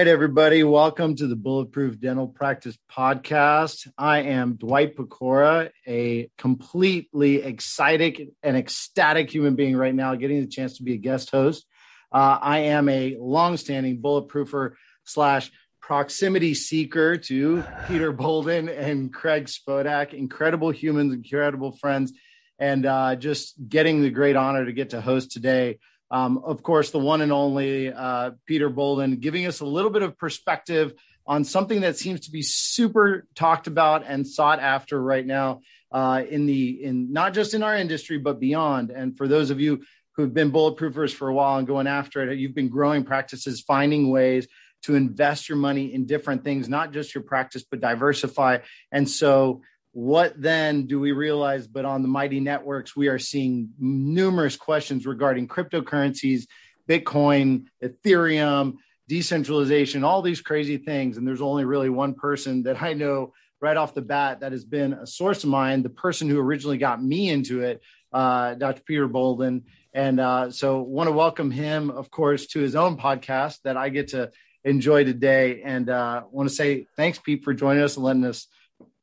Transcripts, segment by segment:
right, everybody. Welcome to the Bulletproof Dental Practice Podcast. I am Dwight Pecora, a completely excited and ecstatic human being right now, getting the chance to be a guest host. Uh, I am a longstanding bulletproofer slash proximity seeker to Peter Bolden and Craig Spodak, incredible humans, incredible friends, and uh, just getting the great honor to get to host today um, of course, the one and only uh, Peter Bolden, giving us a little bit of perspective on something that seems to be super talked about and sought after right now uh, in the in not just in our industry but beyond. And for those of you who've been bulletproofers for a while and going after it, you've been growing practices, finding ways to invest your money in different things, not just your practice, but diversify. And so what then do we realize? But on the Mighty Networks, we are seeing numerous questions regarding cryptocurrencies, Bitcoin, Ethereum, decentralization, all these crazy things. And there's only really one person that I know right off the bat that has been a source of mine, the person who originally got me into it, uh, Dr. Peter Bolden. And uh, so want to welcome him, of course, to his own podcast that I get to enjoy today. And uh, want to say thanks, Pete, for joining us and letting us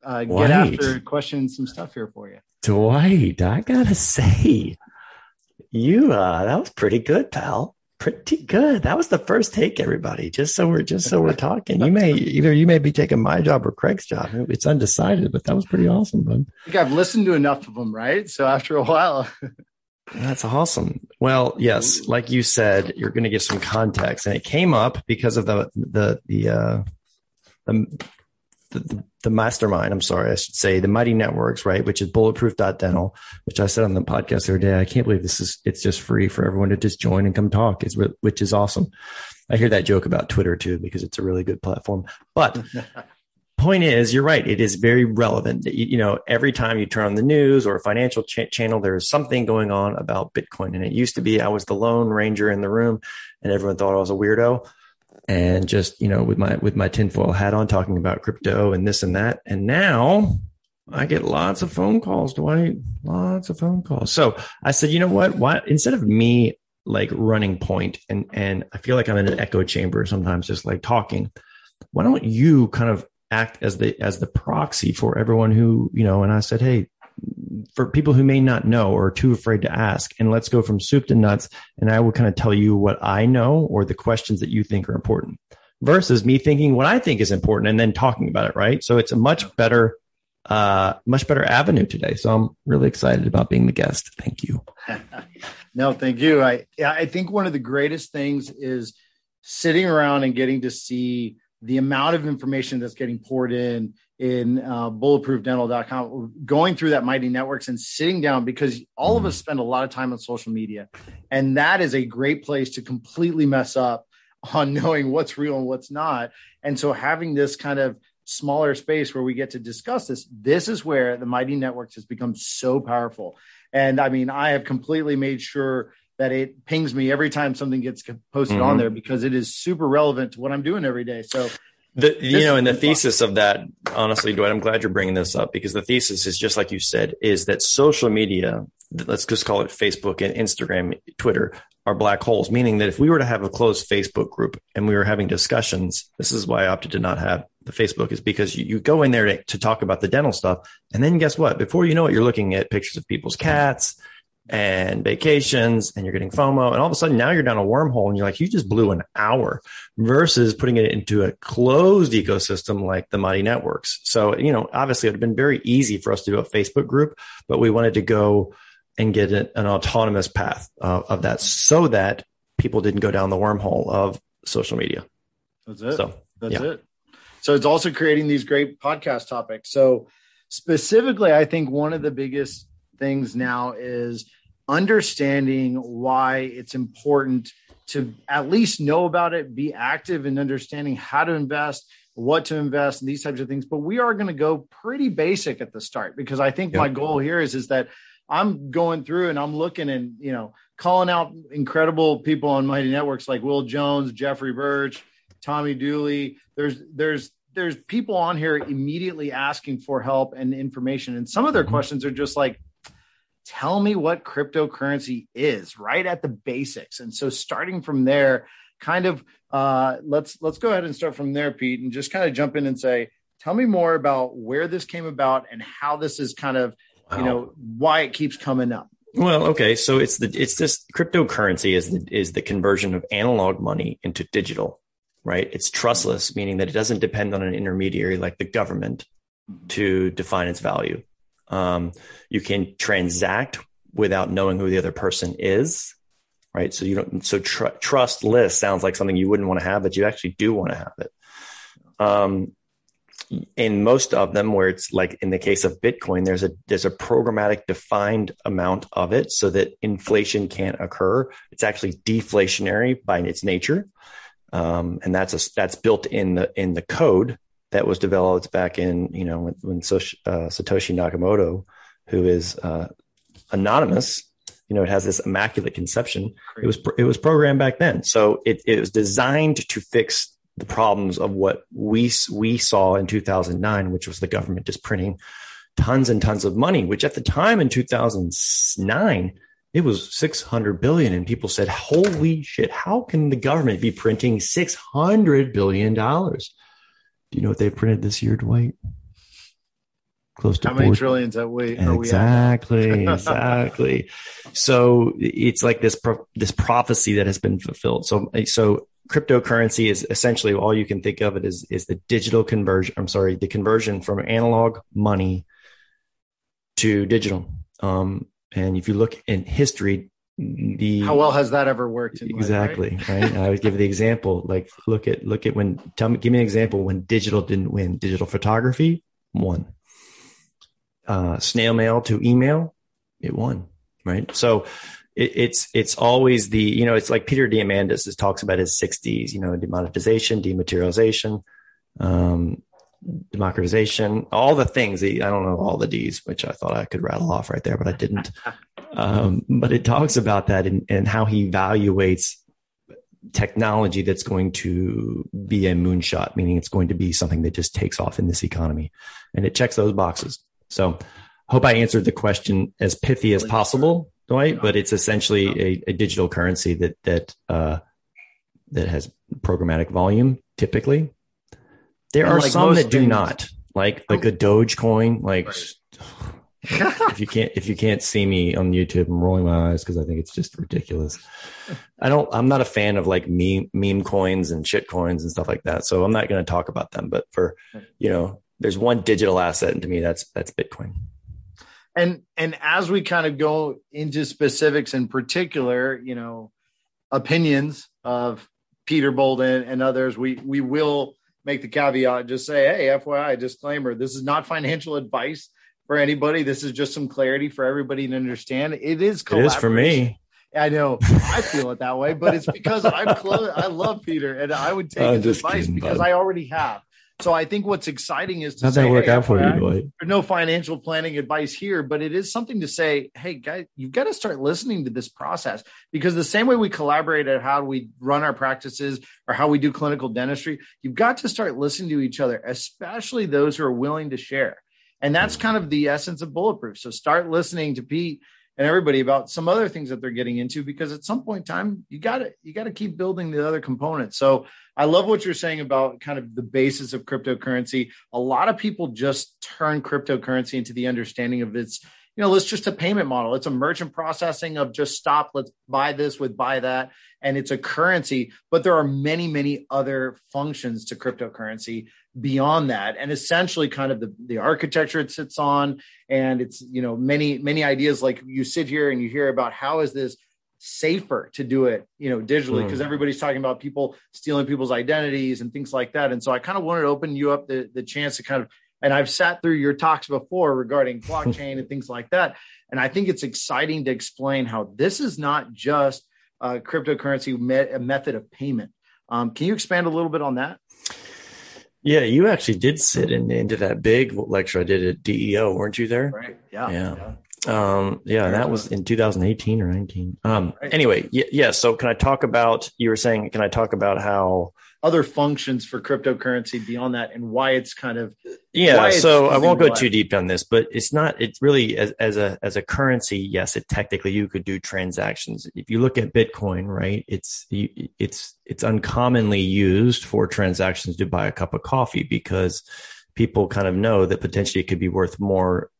uh, get after questioning some stuff here for you. Dwight, I gotta say, you uh, that was pretty good, pal. Pretty good. That was the first take, everybody. Just so we're just so we're talking. You may either you may be taking my job or Craig's job. It's undecided, but that was pretty awesome, bud. I think I've listened to enough of them, right? So after a while. That's awesome. Well, yes, like you said, you're going to give some context, and it came up because of the the the uh, the the, the, mastermind, I'm sorry, I should say the mighty networks, right? Which is bulletproof.dental, which I said on the podcast the other day. I can't believe this is, it's just free for everyone to just join and come talk is, which is awesome. I hear that joke about Twitter too, because it's a really good platform, but point is you're right. It is very relevant. You, you know, every time you turn on the news or a financial ch- channel, there is something going on about Bitcoin. And it used to be I was the lone ranger in the room and everyone thought I was a weirdo and just you know with my with my tinfoil hat on talking about crypto and this and that. And now i get lots of phone calls dwight. Lots of phone calls. So i said you know what? Why instead of me like running point and and i feel like i'm in an echo chamber sometimes just like talking why don't you kind of act as the as the proxy for everyone who you know and i said hey for people who may not know or are too afraid to ask. And let's go from soup to nuts. And I will kind of tell you what I know or the questions that you think are important versus me thinking what I think is important and then talking about it. Right. So it's a much better, uh, much better avenue today. So I'm really excited about being the guest. Thank you. no, thank you. I, I think one of the greatest things is sitting around and getting to see the amount of information that's getting poured in in uh, bulletproofdental.com, going through that mighty networks and sitting down because all of us mm-hmm. spend a lot of time on social media. And that is a great place to completely mess up on knowing what's real and what's not. And so having this kind of smaller space where we get to discuss this, this is where the mighty networks has become so powerful. And I mean, I have completely made sure that it pings me every time something gets posted mm-hmm. on there because it is super relevant to what I'm doing every day. So the, you know, and the thesis of that, honestly, Dwight, I'm glad you're bringing this up because the thesis is just like you said, is that social media, let's just call it Facebook and Instagram, Twitter, are black holes, meaning that if we were to have a closed Facebook group and we were having discussions, this is why I opted to not have the Facebook is because you, you go in there to, to talk about the dental stuff. And then guess what? Before you know it, you're looking at pictures of people's cats, and vacations and you're getting FOMO. And all of a sudden now you're down a wormhole and you're like, you just blew an hour versus putting it into a closed ecosystem like the Mighty Networks. So, you know, obviously it would have been very easy for us to do a Facebook group, but we wanted to go and get an, autonomous path uh, of that so that people didn't go down the wormhole of social media. That's it. So, That's yeah. it. So it's also creating these great podcast topics. So specifically, I think one of the biggest things now is understanding why it's important to at least know about it, be active in understanding how to invest, what to invest, and these types of things. But we are going to go pretty basic at the start because I think yep. my goal here is is that I'm going through and I'm looking and you know calling out incredible people on Mighty Networks like Will Jones, Jeffrey Birch, Tommy Dooley. There's there's there's people on here immediately asking for help and information, and some of their mm-hmm. questions are just like, tell me what cryptocurrency is right at the basics. And so starting from there, kind of uh, let's let's go ahead and start from there, Pete, and just kind of jump in and say, tell me more about where this came about and how this is kind of wow. you know why it keeps coming up. Well, okay, so it's the it's this cryptocurrency is the is the conversion of analog money into digital, right? It's trustless, meaning that it doesn't depend on an intermediary like the government to define its value. Um, you can transact without knowing who the other person is, right? So you don't. So tr- list sounds like something you wouldn't want to have, but you actually do want to have it. Um, in most of them where it's like in the case of bitcoin there's a there's a programmatic defined amount of it so that inflation can't occur it's actually deflationary by its nature um, and that's a that's built in the in the code that was developed back in you know when, when uh, satoshi nakamoto who is uh, anonymous you know it has this immaculate conception. It was it was programmed back then. So it, it was designed to fix the problems of what we we saw in 2009, which was the government just printing tons and tons of money, which at the time in 2009 it was 600 billion. And people said holy shit how can the government be printing 600 billion dollars do you know what they printed this year dwight close to how many trillions that we exactly exactly so it's like this pro- this prophecy that has been fulfilled so so cryptocurrency is essentially all you can think of it is is the digital conversion. I'm sorry, the conversion from analog money to digital. Um, and if you look in history, the how well has that ever worked? exactly life, right. right? I would give the example. Like look at look at when tell me give me an example when digital didn't win. Digital photography won. Uh, snail mail to email, it won. Right. So it, it's it's always the you know it's like Peter Diamandis talks about his 6 Ds you know demonetization, dematerialization, um, democratization, all the things. I don't know all the Ds, which I thought I could rattle off right there, but I didn't. Um, but it talks about that and, and how he evaluates technology that's going to be a moonshot, meaning it's going to be something that just takes off in this economy, and it checks those boxes. So, hope I answered the question as pithy as possible. Dwight, but it's essentially a, a digital currency that that uh, that has programmatic volume. Typically, there and are like some that things, do not, like like a Dogecoin. Like, right. If you can't if you can't see me on YouTube, I'm rolling my eyes because I think it's just ridiculous. I don't. I'm not a fan of like meme meme coins and shit coins and stuff like that. So I'm not going to talk about them. But for you know, there's one digital asset, and to me, that's that's Bitcoin and and as we kind of go into specifics in particular you know opinions of peter Bolden and others we we will make the caveat just say hey fyi disclaimer this is not financial advice for anybody this is just some clarity for everybody to understand it is it is for me I know I feel it that way, but it's because I'm close. I love Peter, and I would take I'm his advice kidding, because bud. I already have. So I think what's exciting is to how'd say, that work hey, out for you, Dwight? No financial planning advice here, but it is something to say, hey, guys, you've got to start listening to this process because the same way we collaborate at how we run our practices or how we do clinical dentistry, you've got to start listening to each other, especially those who are willing to share. And that's mm. kind of the essence of bulletproof. So start listening to Pete and everybody about some other things that they're getting into because at some point in time you got to you got to keep building the other components. So i love what you're saying about kind of the basis of cryptocurrency. A lot of people just turn cryptocurrency into the understanding of its you know, it's just a payment model. It's a merchant processing of just stop, let's buy this with buy that. And it's a currency, but there are many, many other functions to cryptocurrency beyond that. And essentially kind of the, the architecture it sits on. And it's, you know, many, many ideas like you sit here and you hear about how is this safer to do it, you know, digitally, because mm. everybody's talking about people stealing people's identities and things like that. And so I kind of wanted to open you up the, the chance to kind of and I've sat through your talks before regarding blockchain and things like that. And I think it's exciting to explain how this is not just a cryptocurrency me- a method of payment. Um, can you expand a little bit on that? Yeah, you actually did sit in, into that big lecture I did at DEO, weren't you there? Right. Yeah. Yeah. yeah. Um, yeah, that was in 2018 or 19. Um, right. anyway, yeah, yeah. So can I talk about, you were saying, can I talk about how other functions for cryptocurrency beyond that and why it's kind of yeah so i won't go too deep on this but it's not it's really as, as a as a currency yes it technically you could do transactions. If you look at bitcoin right it's it's it's uncommonly used for transactions to buy a cup of coffee because people kind of know that potentially it could be worth more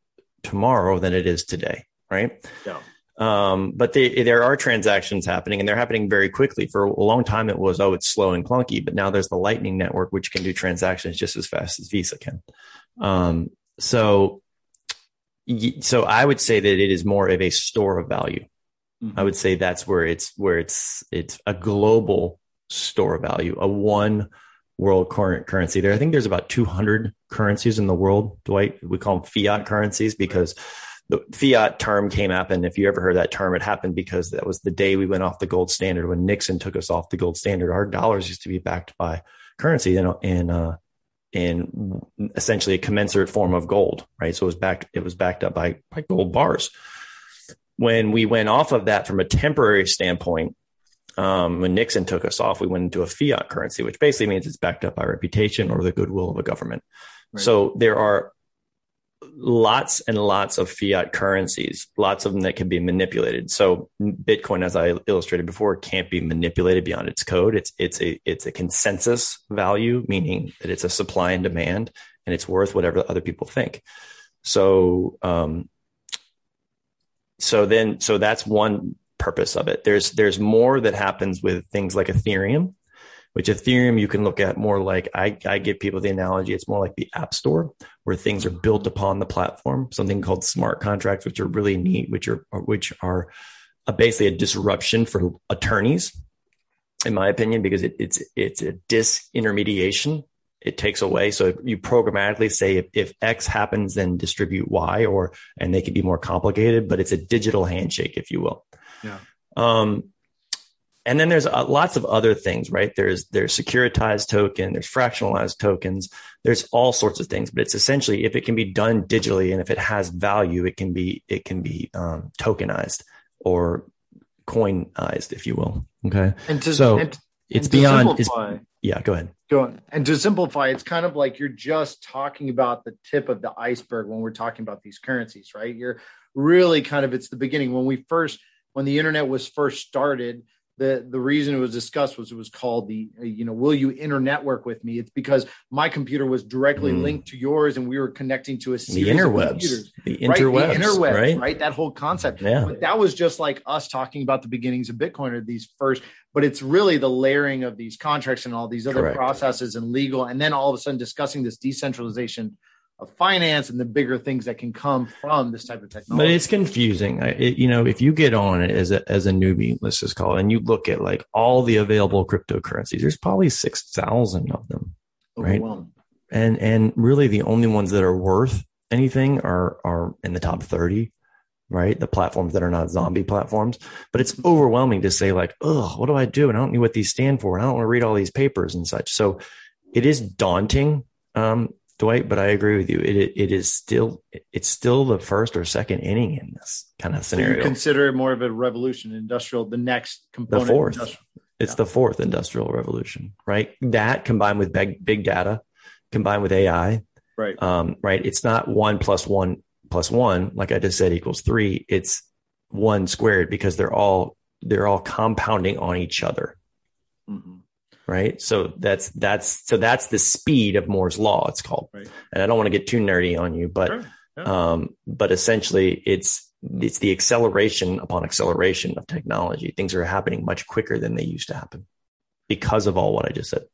tomorrow than it is today right? Yeah um, but they, there are transactions happening and they're happening very quickly. For a long time, it was, oh, it's slow and clunky, but now there's the Lightning Network, which can do transactions just as fast as Visa can. Um, so, so I would say that it is more of a store of value. Mm-hmm. I would say that's where it's, where it's, it's a global store of value, a one world current currency there. I think there's about 200 currencies in the world, Dwight. We call them fiat currencies because the fiat term came up. And if you ever heard that term, it happened because that was the day we went off the gold standard when Nixon took us off the gold standard. Our dollars used to be backed by currency in, in, uh, in essentially a commensurate form of gold, right? So it was backed, it was backed up by, by gold bars. When we went off of that from a temporary standpoint, um, when Nixon took us off, we went into a fiat currency, which basically means it's backed up by reputation or the goodwill of a government. Right. So there are lots and lots of fiat currencies, lots of them that can be manipulated. So Bitcoin, as I illustrated before, can't be manipulated beyond its code. It's it's a it's a consensus value, meaning that it's a supply and demand, and it's worth whatever other people think. So um, so then so that's one purpose of it. There's there's more that happens with things like Ethereum which Ethereum you can look at more like I, I give people the analogy. It's more like the app store where things are built upon the platform, something called smart contracts, which are really neat, which are, which are a, basically a disruption for attorneys, in my opinion, because it, it's, it's a disintermediation. It takes away. So you programmatically say if, if X happens, then distribute Y or, and they can be more complicated, but it's a digital handshake, if you will. Yeah. Um, and then there's uh, lots of other things, right? There's there's securitized token, there's fractionalized tokens, there's all sorts of things. But it's essentially if it can be done digitally and if it has value, it can be it can be um, tokenized or coinized, if you will. Okay, and to, so and, it's and beyond. It's, yeah, go ahead. Go on. And to simplify, it's kind of like you're just talking about the tip of the iceberg when we're talking about these currencies, right? You're really kind of it's the beginning when we first when the internet was first started the the reason it was discussed was it was called the you know will you internetwork with me it's because my computer was directly mm. linked to yours and we were connecting to a series the interwebs the interwebs right? the interwebs right? right that whole concept yeah but that was just like us talking about the beginnings of bitcoin or these first but it's really the layering of these contracts and all these other Correct. processes and legal and then all of a sudden discussing this decentralization of finance and the bigger things that can come from this type of technology. But it's confusing. I, it, you know, if you get on it as a, as a newbie, let's just call it, and you look at like all the available cryptocurrencies, there's probably 6,000 of them, right? And, and really the only ones that are worth anything are, are in the top 30, right? The platforms that are not zombie platforms, but it's overwhelming to say like, oh, what do I do? And I don't know what these stand for. And I don't want to read all these papers and such. So it is daunting. Um, Dwight, but I agree with you. It it is still it's still the first or second inning in this kind of scenario. So you consider it more of a revolution, industrial, the next component. The fourth. It's yeah. the fourth industrial revolution, right? That combined with big big data, combined with AI, right? Um, right. It's not one plus one plus one, like I just said, equals three. It's one squared because they're all they're all compounding on each other. Mm-hmm right? So that's that's so that's the speed of Moore's law. It's called, right. and I don't want to get too nerdy on you, but sure. yeah. um, but essentially, it's it's the acceleration upon acceleration of technology. Things are happening much quicker than they used to happen because of all what I just said.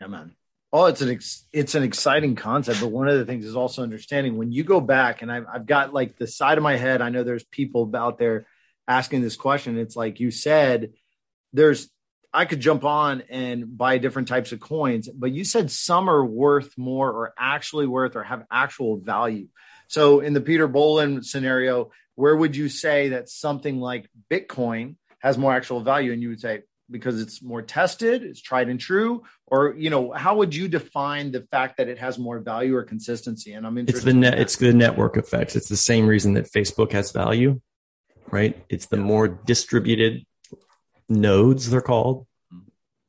Yeah, man. Oh, it's an ex- it's an exciting concept, but one of the things is also understanding when you go back, and I've I've got like the side of my head. I know there's people out there asking this question. It's like you said, there's I could jump on and buy different types of coins, but you said some are worth more or actually worth or have actual value. So in the Peter Bolden scenario, where would you say that something like Bitcoin has more actual value? And you would say because it's more tested, it's tried and true, or you know, how would you define the fact that it has more value or consistency? And I'm interested. It's the net. It's the network effects. It's the same reason that Facebook has value, right? It's the more distributed nodes they're called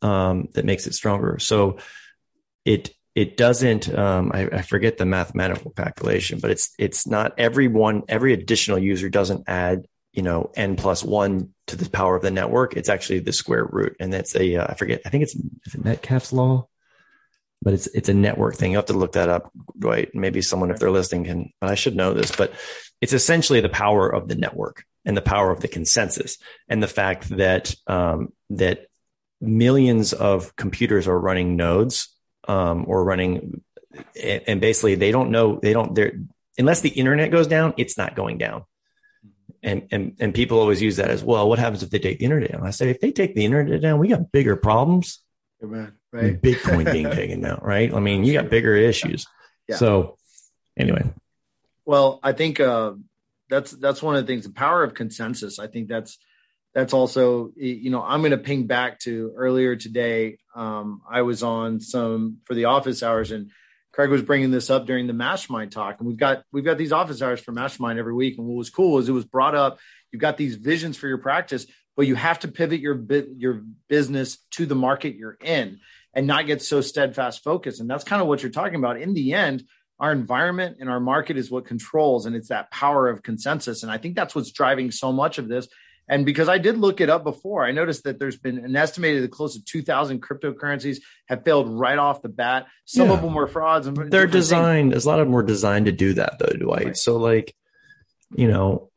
um, that makes it stronger. So it it doesn't. Um, I, I, forget the mathematical calculation, but it's it's not every one every additional user doesn't add you know n plus one to the power of the network. It's actually the square root, and that's a uh, I forget. I think it's is it Metcalfe's law but it's it's a network thing. You have to look that up, right? Maybe someone, if they're listening, can. I should know this, but it's essentially the power of the network and the power of the consensus, and the fact that um, that millions of computers are running nodes um, or running, and basically they don't know they don't they're unless the internet goes down, it's not going down. And, and and people always use that as well. What happens if they take the internet down? I say if they take the internet down, we got bigger problems Amen. Right. Bitcoin being taken out, right? I mean, you got bigger issues. Yeah. So anyway. Well, I think uh, that's that's one of the things. The power of consensus. I think that's that's also you know I'm going to ping back to earlier today. Um, I was on some for the office hours, and Craig was bringing this up during the Mastermind talk, and we've got we've got these office hours for Mastermind every week. And what was cool is it was brought up. You've got these visions for your practice, but you have to pivot your bit your business to the market you're in and not get so steadfast focused. And that's kind of what you're talking about. In the end, our environment and our market is what controls, and it's that power of consensus. And I think that's what's driving so much of this. And because I did look it up before, I noticed that there's been an estimated close to 2,000 cryptocurrencies have failed right off the bat. Some yeah. of them were frauds. And They're designed, things. a lot of them were designed to do that, though, Dwight. Right. So, like, you know,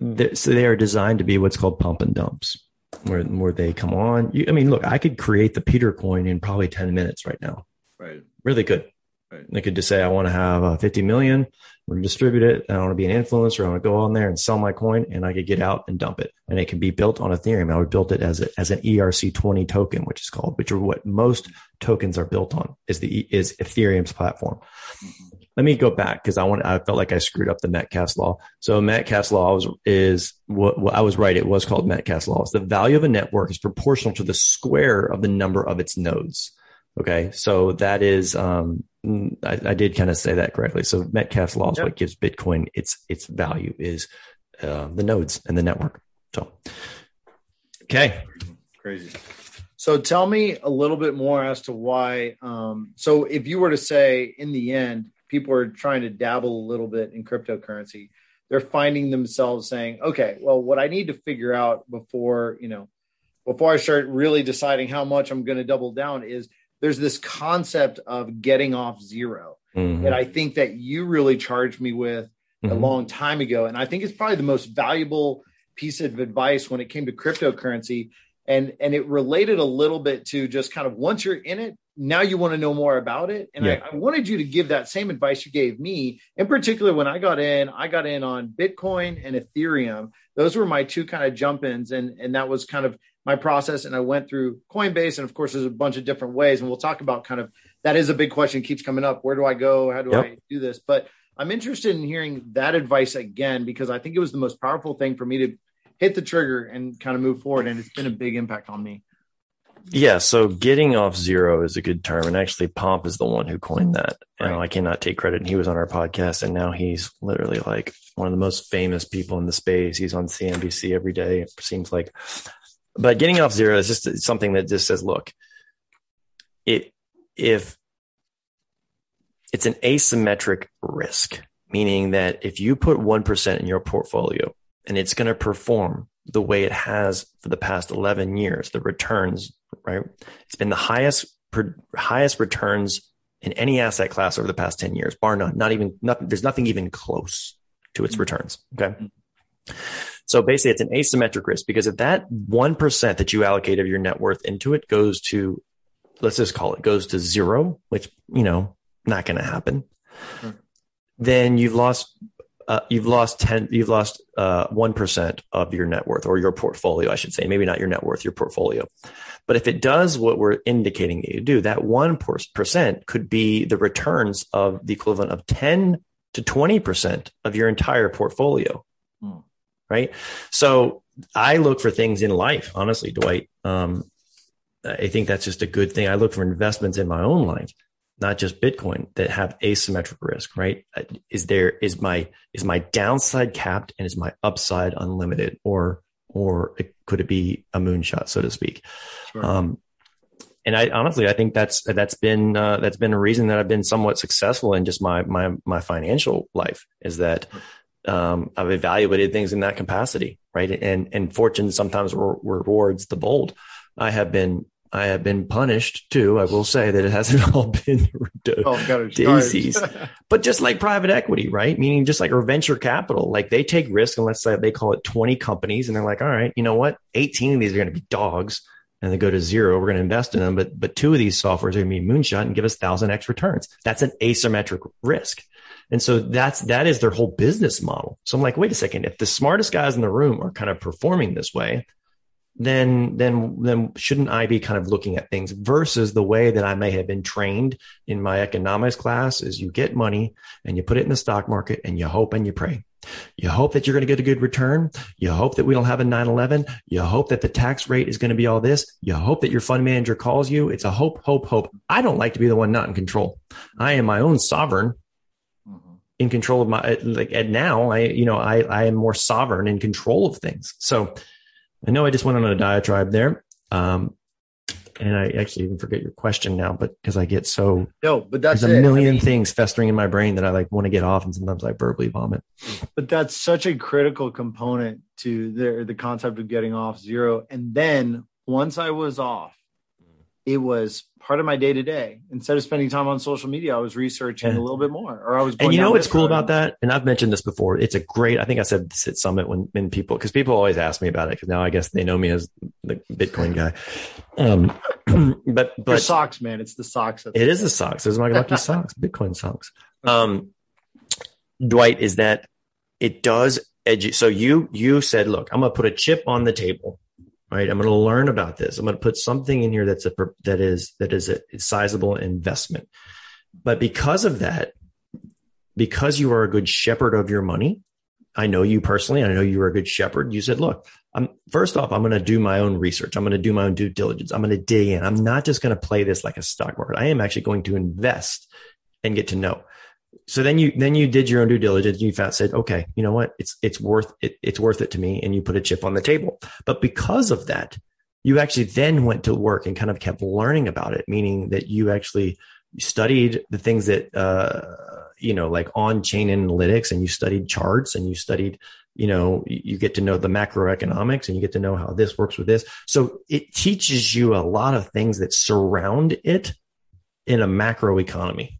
so they are designed to be what's called pump and dumps, where where they come on. You, I mean, look, I could create the Peter coin in probably ten minutes right now. Right. Really good. Right. I could just say I want to have uh, 50 million. We're going to distribute it. I want to be an influencer. I want to go on there and sell my coin, and I could get out and dump it, and it can be built on Ethereum. I would build it as a, as an ERC20 token, which is called, which are what most tokens are built on. Is the is Ethereum's platform. Mm-hmm let me go back because I want. I felt like I screwed up the Metcalfe's law. So Metcalfe's law is what, what, I was right. It was called Metcalfe's law. It's the value of a network is proportional to the square of the number of its nodes. Okay, so that is. Um, I, I did kind of say that correctly. So Metcalfe's law is yep. what gives Bitcoin its its value is uh, the nodes and the network. So, okay, crazy. So tell me a little bit more as to why. Um, so if you were to say in the end, people are trying to dabble a little bit in cryptocurrency, they're finding themselves saying, okay, well, what I need to figure out before, you know, before I start really deciding how much I'm going to double down is there's this concept of getting off 0 mm-hmm. that I think that you really charged me with mm-hmm. a long time ago. And I think it's probably the most valuable piece of advice when it came to cryptocurrency. And, and it related a little bit to just kind of once you're in it, now you want to know more about it. And yeah. I, I, wanted you to give that same advice you gave me. In particular, when I got in, I got in on Bitcoin and Ethereum. Those were my two kind of jump ins. And, and that was kind of my process. And I went through Coinbase. And of course, there's a bunch of different ways. And we'll talk about kind of that is a big question, keeps coming up. Where do I go? How do yep. I do this? But I'm interested in hearing that advice again, because I think it was the most powerful thing for me to hit the trigger and kind of move forward. And it's been a big impact on me. Yeah, so getting off zero is a good term, and actually, Pomp is the one who coined that. Right. I cannot take credit. And he was on our podcast, and now he's literally like one of the most famous people in the space. He's on CNBC every day. It seems like, but getting off zero is just something that just says, look, it if it's an asymmetric risk, meaning that if you put one percent in your portfolio and it's going to perform the way it has for the past 11 years, the returns, right? It's been the highest, highest returns in any asset class over the past 10 years, bar none, not even, nothing, there's nothing even close to its mm-hmm. returns. Okay. So basically it's an asymmetric risk because if that 1% that you allocate of your net worth into it goes to, let's just call it goes to zero, which, you know, not going to happen, mm-hmm. then you've lost uh, you've lost 10 you've lost uh, 1% of your net worth or your portfolio i should say maybe not your net worth your portfolio but if it does what we're indicating that you do that 1% could be the returns of the equivalent of 10 to 20% of your entire portfolio. Right so i look for things in life honestly dwight um, i think that's just a good thing i look for investments in my own life not just Bitcoin that have asymmetric risk, right? Is there is my is my downside capped and is my upside unlimited, or or it, could it be a moonshot, so to speak? Sure. Um, and I honestly, I think that's that's been uh, that's been a reason that I've been somewhat successful in just my my my financial life is that um, I've evaluated things in that capacity, right? And and fortune sometimes re- rewards the bold. I have been I have been punished too. I will say that it hasn't all been oh, daisies, but just like private equity, right? Meaning just like or venture capital, like they take risk and let's say they call it 20 companies and they're like, all right, you know what? 18 of these are going to be dogs and they go to zero. We're going to invest in them. But, but two of these softwares are going to be moonshot and give us thousand X returns. That's an asymmetric risk. And so that's, that is their whole business model. So I'm like, wait a second. If the smartest guys in the room are kind of performing this way, then then then shouldn't I be kind of looking at things versus the way that I may have been trained in my economics class is you get money and you put it in the stock market and you hope and you pray. You hope that you're going to get a good return. You hope that we don't have a 9-11. You hope that the tax rate is going to be all this. You hope that your fund manager calls you. It's a hope, hope, hope. I don't like to be the one not in control. I am my own sovereign. In control of my, like, and now I, you know, I, I am more sovereign in control of things. So I know I just went on a diatribe there. Um, and I actually even forget your question now, but because I get so no, but that's there's a million I mean, things festering in my brain that I like want to get off, and sometimes I verbally vomit. But that's such a critical component to the the concept of getting off zero. And then once I was off, it was part of my day to day. Instead of spending time on social media, I was researching yeah. a little bit more, or I was. And you know what's cool road. about that? And I've mentioned this before. It's a great. I think I said this at Summit when when people because people always ask me about it because now I guess they know me as the Bitcoin guy. Um, but but Your socks, man, it's the socks. It is the socks. It's my lucky socks, Bitcoin socks. Um, Dwight, is that it does edu- So you you said, look, I'm gonna put a chip on the table right? I'm going to learn about this. I'm going to put something in here that's a that is that is a sizable investment. But because of that, because you are a good shepherd of your money, I know you personally. I know you are a good shepherd. You said, look, I'm first off, I'm going to do my own research. I'm going to do my own due diligence. I'm going to dig in. I'm not just going to play this like a stock market. I am actually going to invest and get to know so then you then you did your own due diligence. You found said, okay, you know what? It's it's worth it. It's worth it to me, and you put a chip on the table. But because of that, you actually then went to work and kind of kept learning about it. Meaning that you actually studied the things that uh, you know, like on chain analytics, and you studied charts, and you studied you know you get to know the macroeconomics and you get to know how this works with this so it teaches you a lot of things that surround it in a macro economy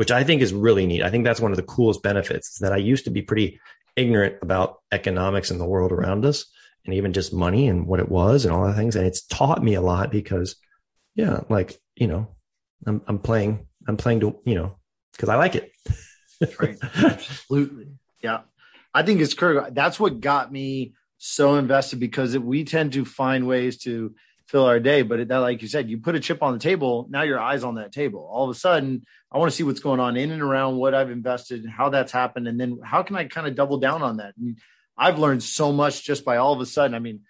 which I think is really neat. I think that's one of the coolest benefits is that I used to be pretty ignorant about economics and the world around us and even just money and what it was and all the things. And it's taught me a lot because yeah, like, you know, I'm, I'm playing, I'm playing to, you know, cause I like it. right. Absolutely. Yeah. I think it's critical. That's what got me so invested because we tend to find ways to fill our day. But that, like you said, you put a chip on the table. Now your eyes on that table. All of a sudden, I want to see what's going on in and around what I've invested, how that's happened, and then how can I kind of double down on that. And I've learned so much just by all of a sudden. I mean,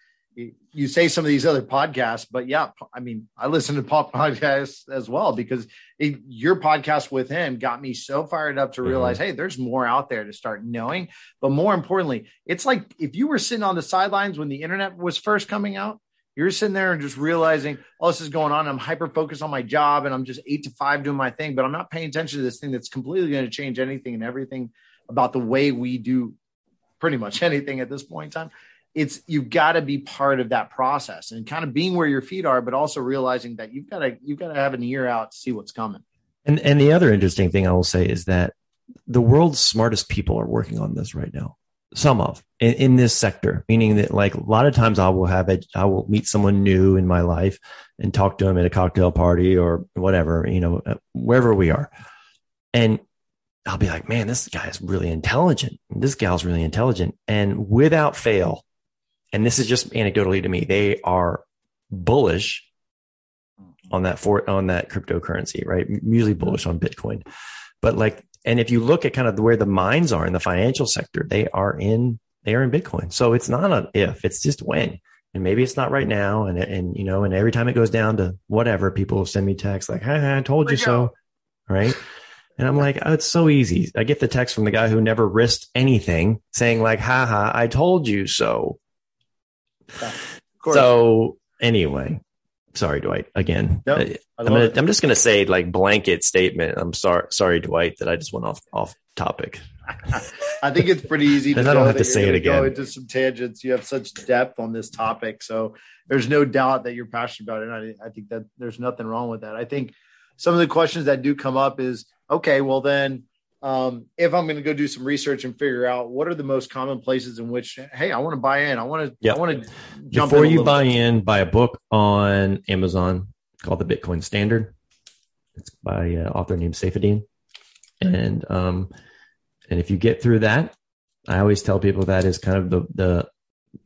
you say some of these other podcasts, but yeah, I mean, I listen to Pomp podcasts as well because it, your podcast with him got me so fired up to realize, mm-hmm. hey, there's more out there to start knowing. But more importantly, it's like if you were sitting on the sidelines when the internet was first coming out, you're sitting there and just realizing, oh, this is going on. I'm hyper focused on my job and I'm just eight to five doing my thing, but I'm not paying attention to this thing that's completely going to change anything and everything about the way we do pretty much anything at this point in time. It's you've got to be part of that process and kind of being where your feet are, but also realizing that you've got to you've got to have an ear out to see what's coming. And and the other interesting thing I will say is that the world's smartest people are working on this right now some of in, in, this sector, meaning that like a lot of times I will have it, I will meet someone new in my life and talk to them at a cocktail party or whatever, you know, uh, wherever we are. And I'll be like, man, this guy is really intelligent. This gal's really intelligent. And without fail, and this is just anecdotally to me, they are bullish on that for on that cryptocurrency, right? Usually bullish on Bitcoin. But like and if you look at kind of where the minds are in the financial sector, they are in they are in Bitcoin. So it's not an if, it's just when. And maybe it's not right now. And and you know, and every time it goes down to whatever, people will send me texts like, "Hey, I told you so," right? And I'm like, oh, it's so easy. I get the text from the guy who never risked anything, saying like, "Ha ha, I told you so." So anyway, sorry, Dwight. Again, uh, I I'm, gonna. I'm just going to say like blanket statement. I'm sorry, sorry, Dwight, that I just went off off topic. I think it's pretty easy to And I don't have to say it gonna Go again. into some tangents. You have such depth on this topic, so there's no doubt that you're passionate about it. And I, I think that there's nothing wrong with that. I think some of the questions that do come up is okay. Well, then, um, if I'm going to go do some research and figure out what are the most common places in which, hey, I want to buy in. I want to. Yep. I want to jump Before you buy bit. in, buy a book on Amazon called The Bitcoin Standard. It's by an author named Saifedean. And um, and if you get through that, I always tell people that is kind of the the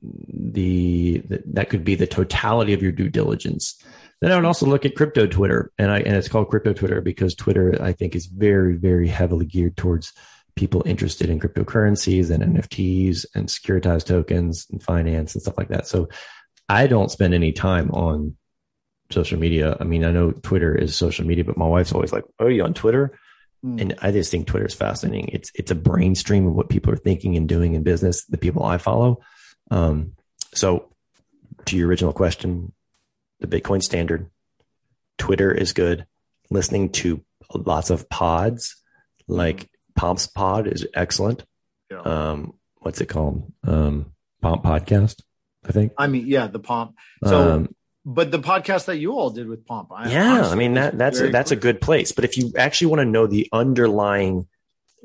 the, the that could be the totality of your due diligence. Then I would also look at crypto Twitter, and I and it's called crypto Twitter because Twitter I think is very very heavily geared towards people interested in cryptocurrencies and NFTs and securitized tokens and finance and stuff like that. So I don't spend any time on social media. I mean, I know Twitter is social media, but my wife's always like, "Oh, you on Twitter?" Hmm. And I just think Twitter is fascinating. It's it's a brain stream of what people are thinking and doing in business. The people I follow. Um, so, to your original question, the Bitcoin Standard, Twitter is good. Listening to lots of pods, like Pomp's Pod, is excellent. Yeah. Um, what's it called? Um, Pomp Podcast, I think. I mean, yeah, the pomp. So, um, but the podcast that you all did with pomp, I, yeah, I mean that that's a, that's a good place. But if you actually want to know the underlying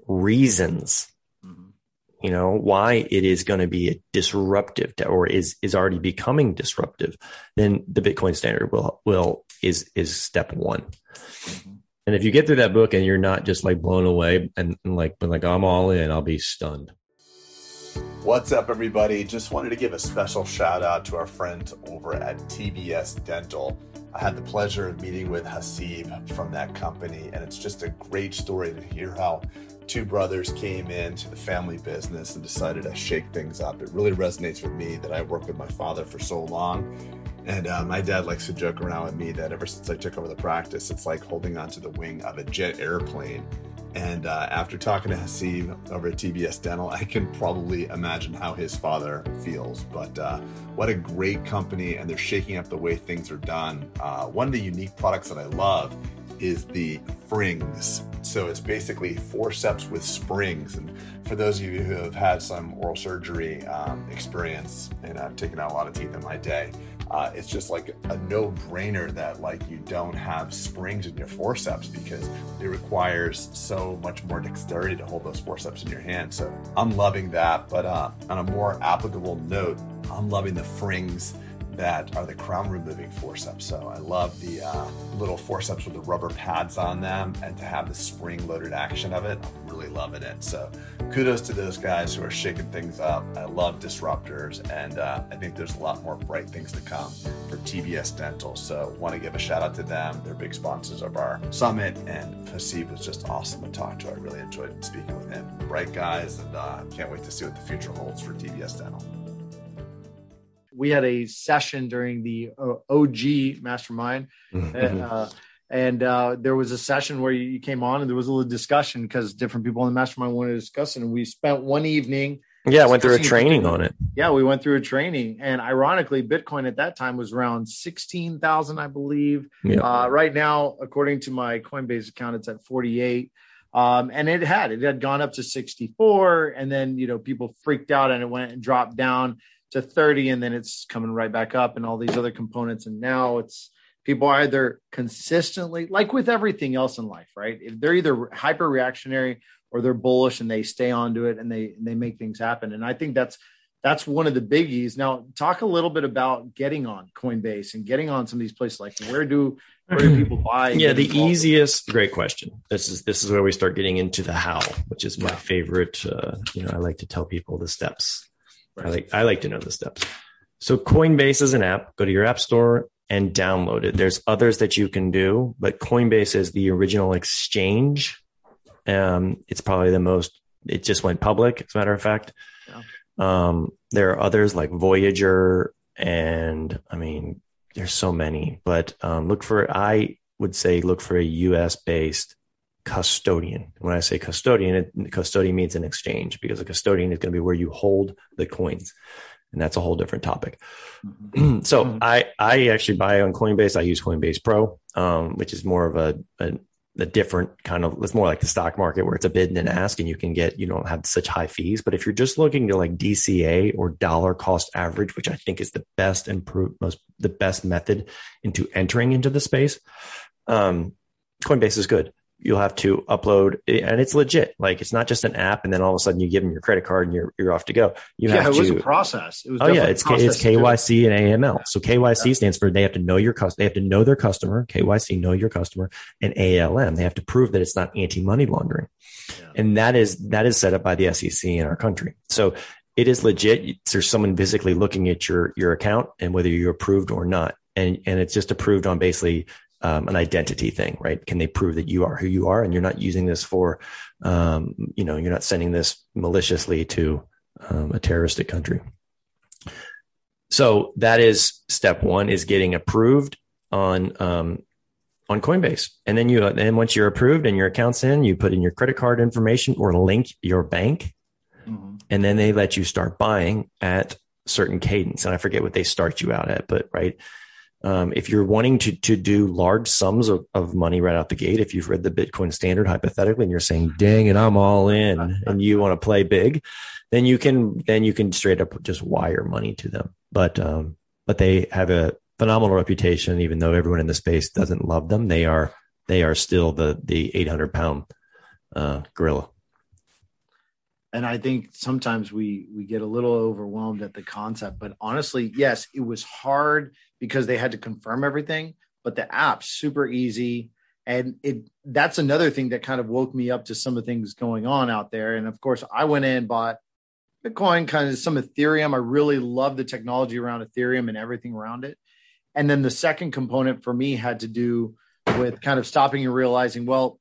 reasons. You know why it is going to be disruptive to, or is is already becoming disruptive then the bitcoin standard will will is is step one Mhm. and if you get through that book and you're not just like blown away and, and like but like i'm all in i'll be stunned What's up, everybody? Just wanted to give a special shout out to our friends over at TBS Dental. I had the pleasure of meeting with Hasib from that company, and it's just a great story to hear how two brothers came into the family business and decided to shake things up. It really resonates with me that I worked with my father for so long. And uh, my dad likes to joke around with me that ever since I took over the practice, it's like holding onto the wing of a jet airplane. And uh, after talking to Hasib over at TBS Dental, I can probably imagine how his father feels. But uh, what a great company, and they're shaking up the way things are done. Uh, one of the unique products that I love is the Frings. So it's basically forceps with springs. And for those of you who have had some oral surgery um, experience, and I've taken out a lot of teeth in my day, uh, it's just like a no-brainer that like you don't have springs in your forceps because it requires so much more dexterity to hold those forceps in your hand. So I'm loving that. But uh, on a more applicable note, I'm loving the frings that are the crown removing forceps. So I love the uh, little forceps with the rubber pads on them and to have the spring loaded action of it. I'm really loving it. So kudos to those guys who are shaking things up. I love disruptors and uh, I think there's a lot more bright things to come for TBS Dental. So want to give a shout out to them. They're big sponsors of our summit and Hasib was just awesome to talk to. I really enjoyed speaking with him. Bright guys and uh, can't wait to see what the future holds for TBS Dental. We had a session during the uh, OG mastermind uh, and uh, there was a session where you came on and there was a little discussion because different people in the mastermind wanted to discuss it. And we spent one evening. yeah i went through a training on it Yeah, we went through a training, and ironically, Bitcoin at that time was around sixteen thousand, I believe. yeah Uh, right now, according to my Coinbase account, it's at forty-eight. Um, and it had it had gone up to 64 and then you know people freaked out and it went and dropped down to 30 and then it's coming right back up and all these other components. And now it's people are either consistently like with everything else in life right? If they're either hyper reactionary or they're bullish and they stay onto it and they and they make things happen. And i think that's that's one of the biggies. Now talk a little bit about getting on coinbase and getting on some of these places. Like where do where do people buy yeah the easiest great question. This is this is where we start getting into the how which is my Yeah. favorite uh, you know i like to tell people the steps i like i like to know the steps. So coinbase is an app. Go to your app store and download it. There's others that you can do but coinbase is the original exchange. Um it's probably the most it just went public as a matter of fact. Um there are others like voyager and i mean there's so many, but um, look for, I would say, look for a US based custodian. When I say custodian, it, custodian means an exchange because a custodian is going to be where you hold the coins. and that's a whole different topic. Mm-hmm. so mm-hmm. I I actually buy on Coinbase. I use Coinbase Pro, um, which is more of a, a a different kind of it's more like the stock market where it's a bid and an ask and you can get you don't have such high fees but if you're just looking to like dca or dollar cost average which i think is the best improved most the best method into entering into the space um coinbase is good you'll have to upload and it's legit. Like it's not just an app and then all of a sudden you give them your credit card and you're, you're off to go. You yeah, have it to, was a process. It was oh yeah, it's, K, it's KYC and AML. So KYC yeah. stands for they have to know your customer. They have to know their customer. KYC, know your customer and ALM. They have to prove that it's not anti-money laundering. Yeah. And that is, that is set up by the SEC in our country. So it is legit. There's someone physically looking at your, your account and whether you're approved or not. And, and it's just approved on basically um, an identity thing, right? Can they prove that you are who you are and you're not using this for, um, you know, you're not sending this maliciously to um, a terroristic country. So that is step one is getting approved on, um, on Coinbase. And then you, then once you're approved and your account's in, you put in your credit card information or link your bank. Mm-hmm. And then they let you start buying at certain cadence. And I forget what they start you out at, but right um, if you're wanting to to do large sums of, of money right out the gate, if you've read the Bitcoin standard hypothetically, and you're saying, "Dang it, I'm all in," and you want to play big, then you can then you can straight up just wire money to them. But um, but they have a phenomenal reputation, even though everyone in the space doesn't love them. They are they are still the the 800 pound uh, gorilla. And I think sometimes we we get a little overwhelmed at the concept, but honestly, yes, it was hard because they had to confirm everything. But the app's super easy. And it that's another thing that kind of woke me up to some of the things going on out there. And of course, I went in, bought Bitcoin, kind of some Ethereum. I really love the technology around Ethereum and everything around it. And then the second component for me had to do with kind of stopping and realizing, well,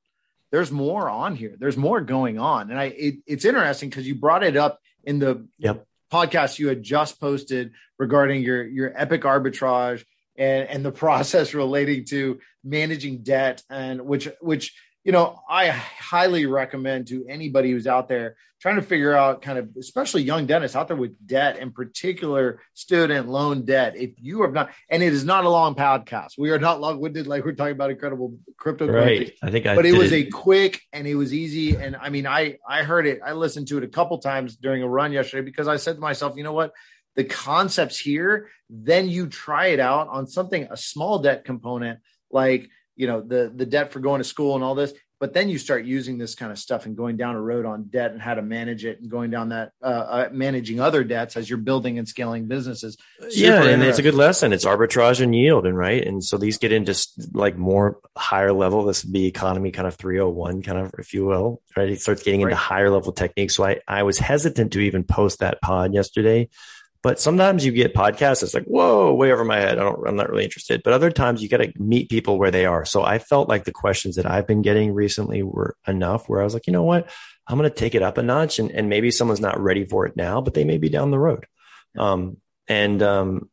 there's more on here. There's more going on. And I it, it's interesting because you brought it up in the yep podcast you had just posted regarding your your epic arbitrage and and the process relating to managing debt and which which you know I highly recommend to anybody who's out there trying to figure out kind of especially young dentists out there with debt in particular student loan debt. If you have not and it is not a long podcast. We are not long-winded like we're talking about incredible crypto right. I think I but it was it. a quick and it was easy. And i mean i i heard it. I listened to it a couple times during a run yesterday because i said to myself you know what? The concepts here then you try it out on something a small debt component like you know the the debt for going to school and all this but then you start using this kind of stuff and going down a road on debt and how to manage it and going down that uh, uh, managing other debts as you're building and scaling businesses. Super yeah and it's a good lesson. It's arbitrage and yield and right? And so these get into like more higher level. This would be economy kind of 301 kind of if you will right? It starts getting right. into higher level techniques. So i i was hesitant to even post that pod yesterday but sometimes you get podcasts that's like, whoa, way over my head. I don't, I'm not really interested. But other times you got to meet people where they are. So I felt like the questions that I've been getting recently were enough where I was like, you know what? I'm going to take it up a notch and, and maybe someone's not ready for it now, but they may be down the road. Um, and, um,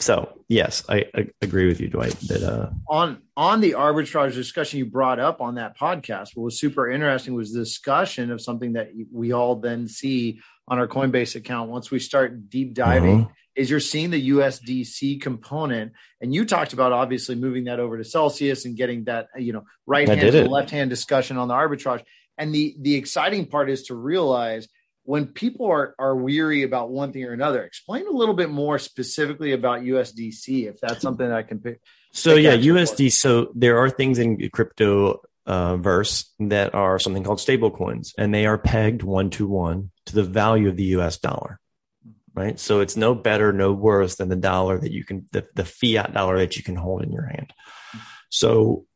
so yes, I, I, agree with you, Dwight. That uh, on on the arbitrage discussion you brought up on that podcast, what was super interesting was the discussion of something that we all then see on our Coinbase account once we start deep diving. Mm-hmm. Is you're seeing the USDC component, and you talked about obviously moving that over to Celsius and getting that you know right hand to left hand discussion on the arbitrage. And the the exciting part is to realize when people are, are weary about one thing or another, explain a little bit more specifically about USDC, if that's something that I can pick. So yeah, USD. So there are things in crypto uh, verse that are something called stable coins, and they are pegged one to one to the value of the US dollar. Right. So it's no better, no worse than the dollar that you can, the, the fiat dollar that you can hold in your hand. So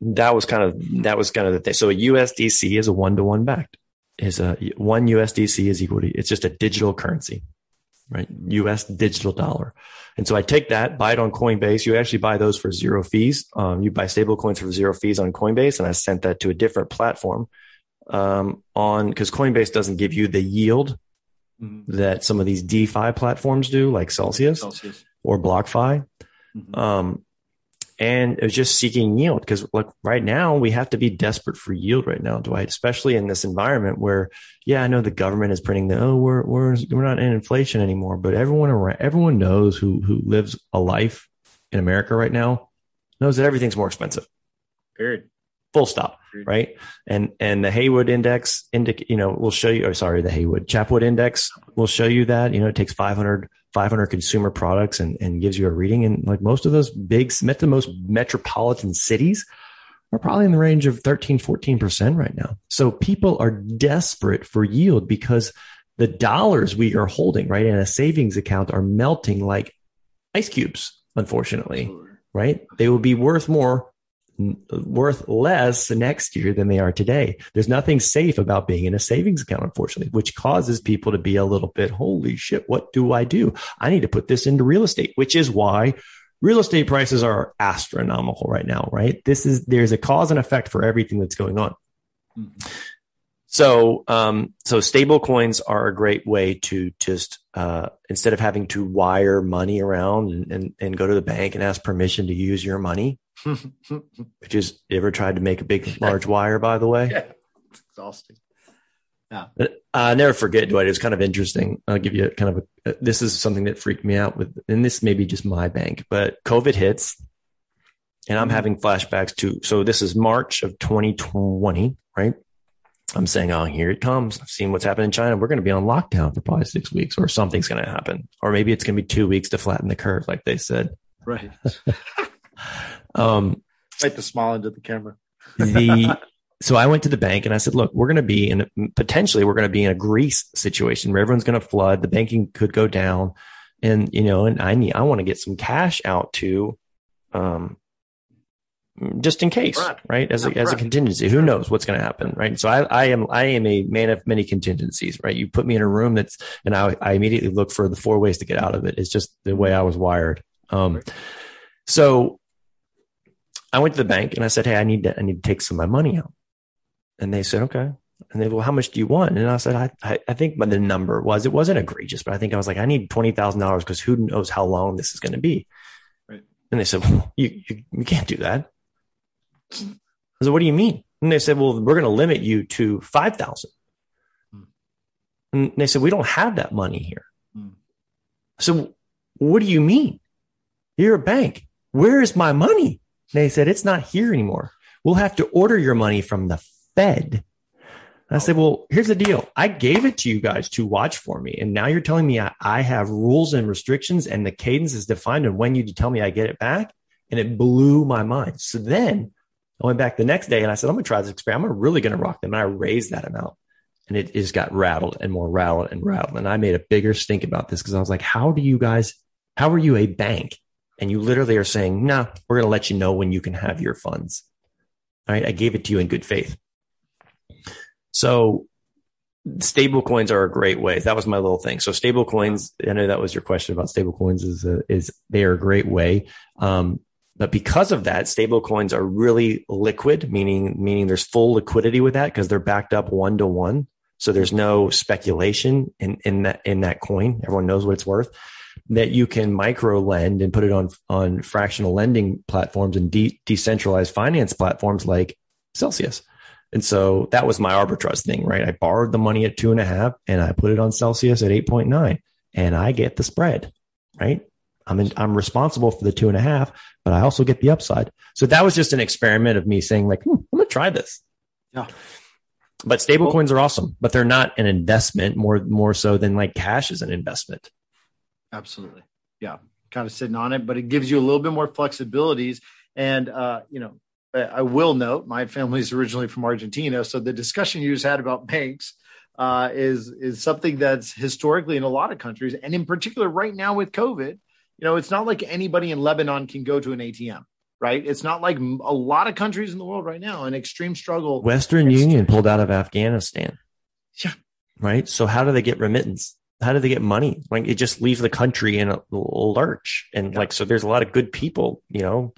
that was kind of, that was kind of the thing. So a USDC is a one to one backed is a one USDC is equal to it's just a digital currency, right? US digital dollar. And so I take that, buy it on Coinbase. You actually buy those for zero fees. Um, you buy stable coins for zero fees on Coinbase. And I sent that to a different platform um, on because Coinbase doesn't give you the yield mm-hmm. that some of these DeFi platforms do, like Celsius, Celsius. or BlockFi. Mm-hmm. Um, and it was just seeking yield because like right now we have to be desperate for yield right now, Dwight, especially in this environment where, yeah, I know the government is printing the, oh, we're, we're, we're not in inflation anymore, but everyone around, everyone knows who, who lives a life in America right now knows that everything's more expensive. Period. Full stop. Right. And, and the Haywood index indic, you know, will show you, or oh, sorry, the Haywood Chapwood index will show you that, you know, it takes 500 500 consumer products and, and gives you a reading. And like most of those big, met the most metropolitan cities are probably in the range of 13, 14% right now. So people are desperate for yield because the dollars we are holding, right, in a savings account are melting like ice cubes, unfortunately, right? They will be worth more worth less next year than they are today. There's nothing safe about being in a savings account, unfortunately, which causes people to be a little bit, holy shit, what do I do? I need to put this into real estate, which is why real estate prices are astronomical right now, right? This is, there's a cause and effect for everything that's going on. Mm-hmm. So, um, so stable coins are a great way to just, uh, instead of having to wire money around and, and, and go to the bank and ask permission to use your money, which is ever tried to make a big large wire by the way? Yeah it's exhausting. Yeah. Uh, i never forget dwight it's kind of interesting. I'll give you kind of a this is something that freaked me out with and this may be just my bank but covid hits and i'm mm-hmm. having flashbacks to so this is march of 2020 right i'm saying oh here it comes. I've seen what's happened in china. We're going to be on lockdown for probably six weeks or something's going to happen. Or maybe it's going to be two weeks to flatten the curve like they said. Right. Um, like the small into the camera. the so I went to the bank and I said, look, we're going to be in potentially we're going to be in a Greece situation where everyone's going to flood. The banking could go down, and you know, and I need I want to get some cash out to, um, just in case, right? right? As a, as a contingency, who knows what's going to happen, right? So I, I am I am a man of many contingencies, right? You put me in a room that's, and I, I immediately look for the four ways to get out of it. It's just the way I was wired. Um, so I went to the bank and I said, Hey, I need to, I need to take some of my money out. And they said, okay. And they, well, how much do you want? And I said, I, I, I think the number was, it wasn't egregious, but I think I was like, I need $20,000 because who knows how long this is going to be. Right. And they said, well, you, you, you can't do that. I said, what do you mean? And they said, well, we're going to limit you to 5,000. Hmm. And they said, we don't have that money here. Hmm. So what do you mean? You're a bank. Where is my money? They said, it's not here anymore. We'll have to order your money from the Fed. I said, well, here's the deal. I gave it to you guys to watch for me. And now you're telling me I, I have rules and restrictions and the cadence is defined and when you tell me I get it back. And it blew my mind. So then I went back the next day and I said, I'm going to try this experiment. I'm really going to rock them. And I raised that amount and it just got rattled and more rattled and rattled. And I made a bigger stink about this because I was like, how do you guys, how are you a bank and you literally are saying, no, nah, we're going to let you know when you can have your funds. All right. I gave it to you in good faith. So stable coins are a great way. That was my little thing. So stable coins, I know that was your question about stable coins is, a, is they are a great way. Um, but because of that, stable coins are really liquid, meaning, meaning there's full liquidity with that because they're backed up one to one. So there's no speculation in, in that, in that coin. Everyone knows what it's worth that you can micro lend and put it on on fractional lending platforms and de- decentralized finance platforms like Celsius. And so that was my arbitrage thing, right? I borrowed the money at two and a half and I put it on Celsius at 8.9 and I get the spread, right? I'm in, I'm responsible for the two and a half, but I also get the upside. So that was just an experiment of me saying like, hmm, I'm going to try this. Yeah. But stable coins are awesome, but they're not an investment more, more so than like cash is an investment. Absolutely. Yeah. Kind of sitting on it, but it gives you a little bit more flexibilities. And, uh, you know, I will note my family is originally from Argentina. So the discussion you just had about banks uh, is, is something that's historically in a lot of countries. And in particular, right now with COVID, you know, it's not like anybody in Lebanon can go to an ATM right? It's not like a lot of countries in the world right now an extreme struggle. Western Union pulled out of Afghanistan. Yeah. Right. So how do they get remittance? how do they get money? Like it just leaves the country in a lurch. And yeah. like, so there's a lot of good people, you know,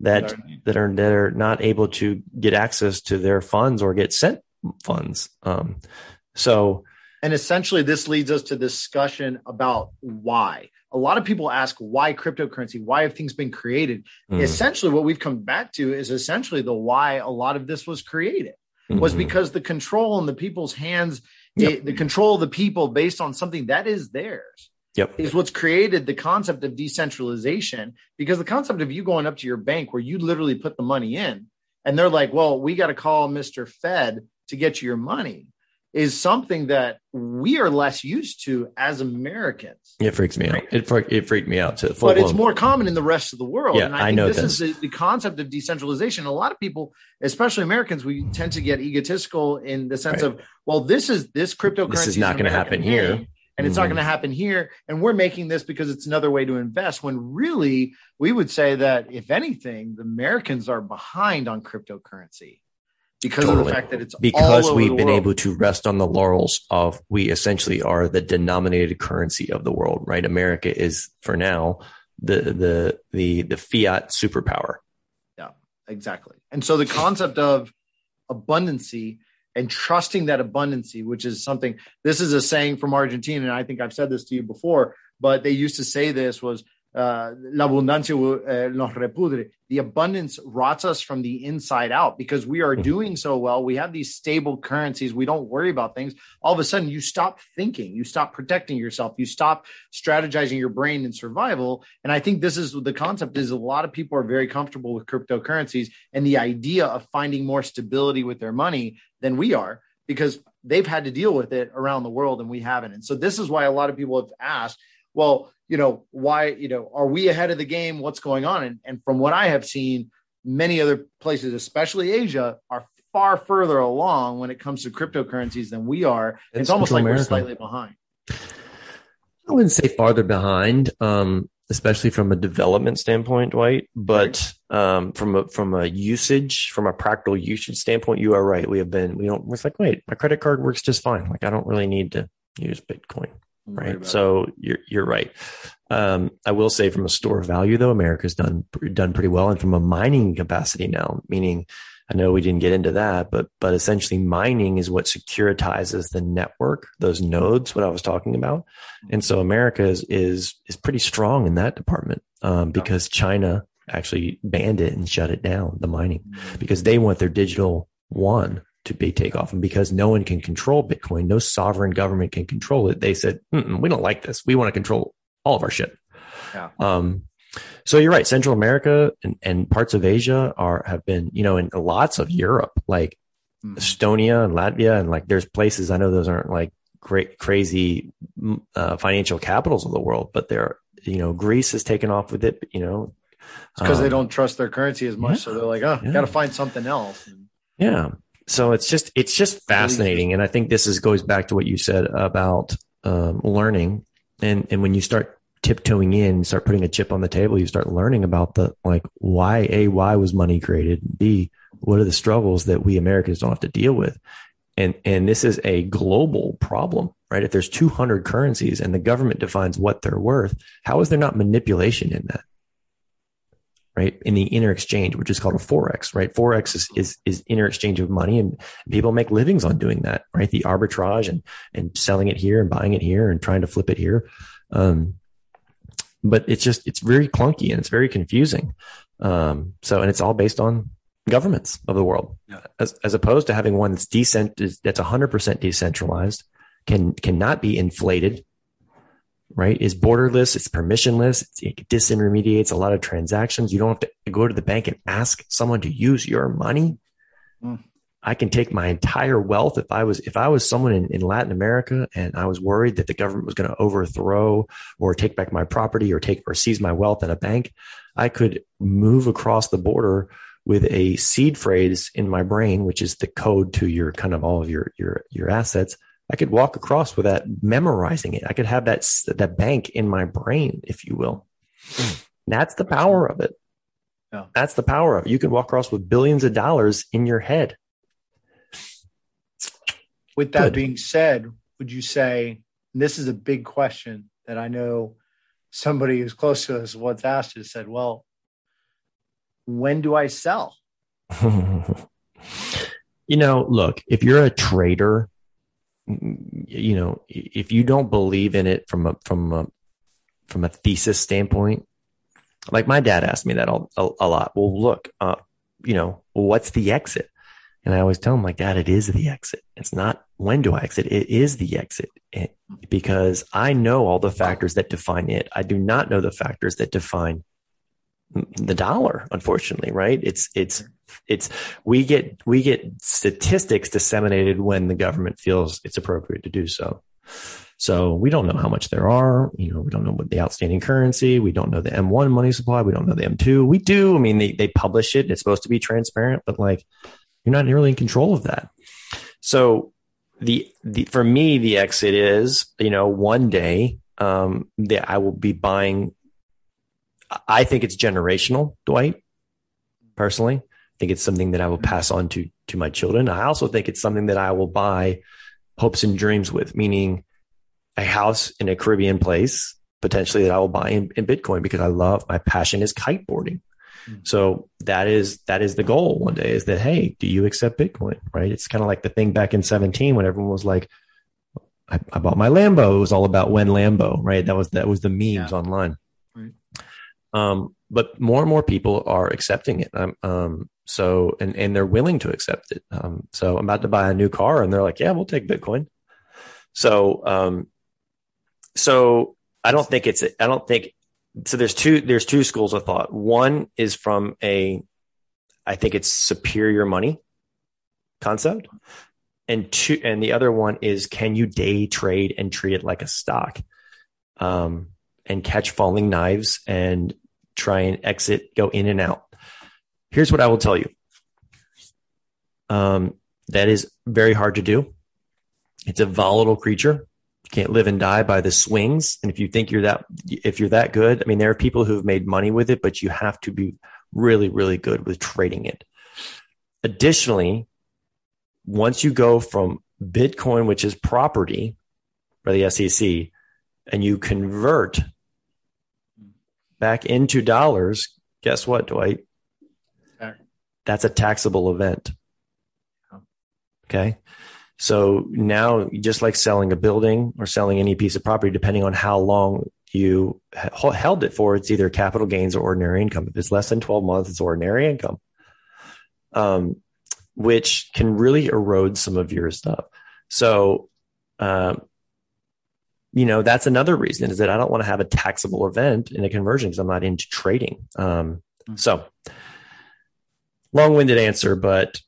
that, that are, that are not able to get access to their funds or get sent funds. Um, so And essentially, this leads us to discussion about why. A lot of people ask why cryptocurrency, why have things been created? Mm. Essentially, what we've come back to is essentially the why a lot of this was created mm-hmm. was because the control in the people's hands, yep. it, the control of the people based on something that is theirs. Yep. Is what's created the concept of decentralization because the concept of you going up to your bank where you literally put the money in and they're like, well, we got to call Mr. Fed to get you your money is something that we are less used to as Americans. It freaks me out. It, it freaked me out too. But blown. it's more common in the rest of the world. Yeah, and I, I know this is the, the, concept of decentralization. A lot of people, especially Americans, we tend to get egotistical in the sense right. of, well, this is this cryptocurrency. This is not going to happen here. And it's mm-hmm. not going to happen here. And we're making this because it's another way to invest. When really, we would say that if anything, the Americans are behind on cryptocurrency because totally. of the fact that it's because we've been world. able to rest on the laurels of we essentially are the denominated currency of the world right america is for now the the the the fiat superpower yeah exactly and so the concept of abundancy and trusting that abundancy which is something this is a saying from argentina and i think i've said this to you before but they used to say this was uh, la abundancia uh, nos repudre. The abundance rots us from the inside out because we are mm-hmm. doing so well. We have these stable currencies. We don't worry about things. All of a sudden, you stop thinking, you stop protecting yourself, you stop strategizing your brain in survival. And I think this is the concept is a lot of people are very comfortable with cryptocurrencies and the idea of finding more stability with their money than we are because they've had to deal with it around the world and we haven't. And so this is why a lot of people have asked, well, you know, why, you know, are we ahead of the game? What's going on? And, and from what I have seen, many other places, especially Asia, are far further along when it comes to cryptocurrencies than we are. It's, it's almost like America. we're slightly behind. I wouldn't say farther behind, um, especially from a development standpoint, Dwight. But um, from a from a usage, from a practical usage standpoint, you are right. We have been. We don't. It's like, wait, my credit card works just fine. Like I don't really need to use Bitcoin right? so you're you're right. Um, i will say from a store of value though america's done done pretty well and from a mining capacity now meaning i know we didn't get into that but but essentially mining is what securitizes the network those nodes what i was talking about. And so america is is is pretty strong in that department um, because china actually banned it and shut it down the mining mm-hmm. because they want their digital one to be takeoff. And because no one can control Bitcoin, no sovereign government can control it. They said, we don't like this. We want to control all of our shit. Yeah. Um, so you're right. Central America and, and parts of Asia are, have been, you know, in lots of Europe, like mm. Estonia and Latvia. And like, there's places I know those aren't like great, crazy, uh, financial capitals of the world, but they're, you know, Greece has taken off with it, you know, because um, they don't trust their currency as much. Yeah, so they're like, oh, yeah. got to find something else. Yeah so it's just it's just fascinating. And i think this is goes back to what you said about um, learning. And and when you start tiptoeing in start putting a chip on the table you start learning about the like why a why was money created? B what are the struggles that we americans don't have to deal with? And and this is a global problem right? If there's 200 currencies and the government defines what they're worth how is there not manipulation in that right? In the inner exchange, which is called a forex, right? Forex is, is, is inner exchange of money and people make livings on doing that, right? The arbitrage and, and selling it here and buying it here and trying to flip it here. Um, but it's just, it's very clunky and it's very confusing. Um, so, and it's all based on governments of the world yeah. as, as opposed to having one that's decent, that's hundred percent decentralized, can, cannot be inflated right, is borderless. It's permissionless. It disintermediates a lot of transactions. You don't have to go to the bank and ask someone to use your money. Mm. I can take my entire wealth. If I was, if I was someone in, in Latin America and I was worried that the government was going to overthrow or take back my property or take or seize my wealth at a bank, I could move across the border with a seed phrase in my brain, which is the code to your kind of all of your, your, your assets I could walk across with that, memorizing it. I could have that that bank in my brain, if you will. Hmm. That's the power of it. Yeah. That's the power of it. You can walk across with billions of dollars in your head. With that Good. being said, would you say this is a big question that I know somebody who's close to us once asked us said, Well, when do I sell? you know, look, if you're a trader you know, if you don't believe in it from a, from a, from a thesis standpoint, like my dad asked me that a, a lot. Well, look, uh, you know, what's the exit? And I always tell him like, dad, it is the exit. It's not when do I exit? It is the exit it, because I know all the factors that define it. I do not know the factors that define the dollar, unfortunately, right? It's, it's, it's, we get, we get statistics disseminated when the government feels it's appropriate to do so. So we don't know how much there are. You know, we don't know what the outstanding currency. We don't know the M1 money supply. We don't know the M2. We do. I mean, they, they publish it. It's supposed to be transparent, but like you're not really in control of that. So the, the, for me, the exit is, you know, one day, um, that I will be buying. I think it's generational, Dwight, personally. I think it's something that I will pass on to, to my children. I also think it's something that I will buy hopes and dreams with, meaning a house in a Caribbean place potentially that I will buy in, in Bitcoin because I love my passion is kiteboarding. Mm-hmm. So that is that is the goal one day is that hey, do you accept Bitcoin? Right? It's kind of like the thing back in 17 when everyone was like, I, I, bought my Lambo. It was all about when Lambo, right? That was that was the memes yeah. online. Um, but more and more people are accepting it. Um, so and and they're willing to accept it. Um, so I'm about to buy a new car, and they're like, "Yeah, we'll take Bitcoin." So um, so I don't think it's, I don't think, so there's two, there's two schools of thought. One is from a, I think it's superior money concept. And two, and the other one is can you day trade and treat it like a stock? Um, and catch falling knives and try and exit, go in and out. Here's what I will tell you. Um, that is very hard to do. It's a volatile creature You can't live and die by the swings. And if you think you're that, if you're that good, I mean, there are people who've made money with it, but you have to be really, really good with trading it. Additionally, once you go from Bitcoin, which is property by the SEC, and you convert back into dollars, guess what, Dwight? That's a taxable event. Okay. So now, just like selling a building or selling any piece of property, depending on how long you held it for, it's either capital gains or ordinary income. If it's less than 12 months, it's ordinary income, um, which can really erode some of your stuff. So, um, you know, that's another reason is that I don't want to have a taxable event in a conversion because I'm not into trading. Um, mm-hmm. so long winded answer, but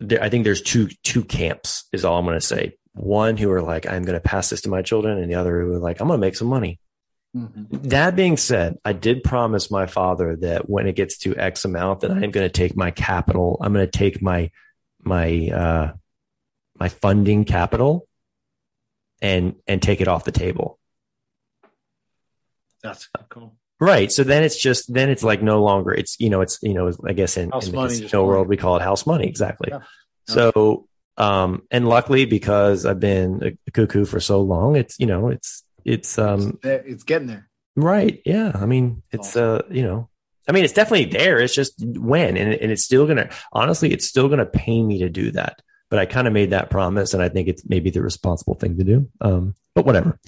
there, I think there's two two camps is all I'm going to say. One who are like, I'm going to pass this to my children, and the other who are like, I'm going to make some money. Mm-hmm. That being said, I did promise my father that when it gets to X amount, that I'm going to take my capital. I'm going to take my my uh, my funding capital and and take it off the table. That's cool. Right. So then it's just then it's like no longer it's you know it's you know I guess in, in the casino world we call it house money exactly. Yeah. So um and luckily because I've been a cuckoo for so long it's you know it's it's um it's, it's getting there. Right. Yeah. I mean it's awesome. uh you know I mean it's definitely there. It's just when and and it's still gonna honestly it's still gonna pay me to do that. But I kind of made that promise and I think it's maybe the responsible thing to do. Um but whatever.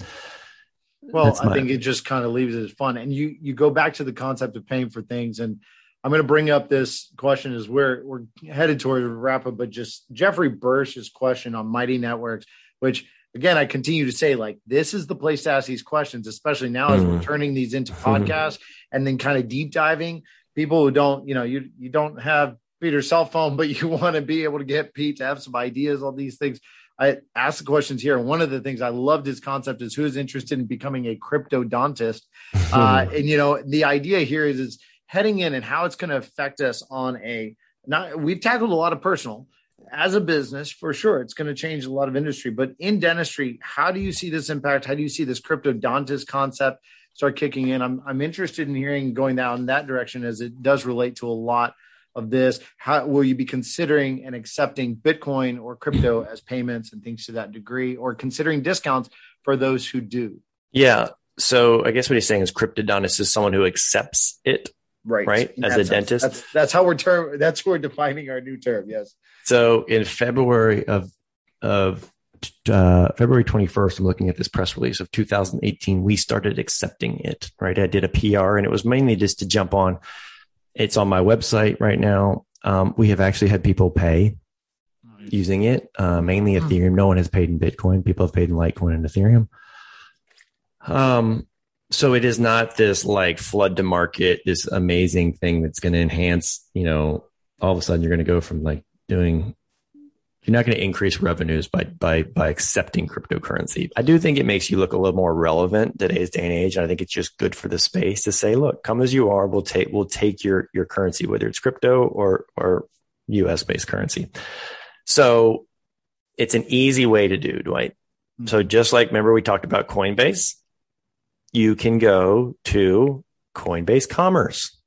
Well, I think it just kind of leaves it as fun. And you you go back to the concept of paying for things. And I'm going to bring up this question as we're we're headed towards a wrap up, but just Jeffrey Bursch's question on Mighty Networks, which again I continue to say like this is the place to ask these questions, especially now as we're mm. turning these into podcasts and then kind of deep diving. People who don't, you know, you you don't have Peter's cell phone, but you want to be able to get Pete to have some ideas on these things. I asked the questions here. And one of the things I loved his concept is who is interested in becoming a cryptodontist. uh, and, you know, the idea here is, is heading in and how it's going to affect us on a, not, we've tackled a lot of personal as a business for sure. It's going to change a lot of industry, but in dentistry, how do you see this impact? How do you see this cryptodontist concept start kicking in? I'm, I'm interested in hearing going down that direction as it does relate to a lot of this? How will you be considering and accepting Bitcoin or crypto as payments and things to that degree, or considering discounts for those who do? Yeah. So I guess what he's saying is cryptodontist is someone who accepts it, right? Right. As a dentist. That's, that's how we're term. That's how we're defining our new term. Yes. So in February of of uh, February 21st, I'm looking at this press release of 2018. We started accepting it, right? I did a PR and it was mainly just to jump on. It's on my website right now. Um, we have actually had people pay nice. using it, uh, mainly. Ethereum. No one has paid in Bitcoin. People have paid in Litecoin and Ethereum. Um, so it is not this like flood to market, this amazing thing that's going to enhance, you know, all of a sudden you're going to go from like doing you're not going to increase revenues by by by accepting cryptocurrency. I do think it makes you look a little more relevant today's day and age. And I think it's just good for the space to say, look, come as you are. We'll take we'll take your your currency, whether it's crypto or or US based currency. So it's an easy way to do, Dwight. Mm-hmm. So just like remember we talked about Coinbase, you can go to Coinbase Commerce.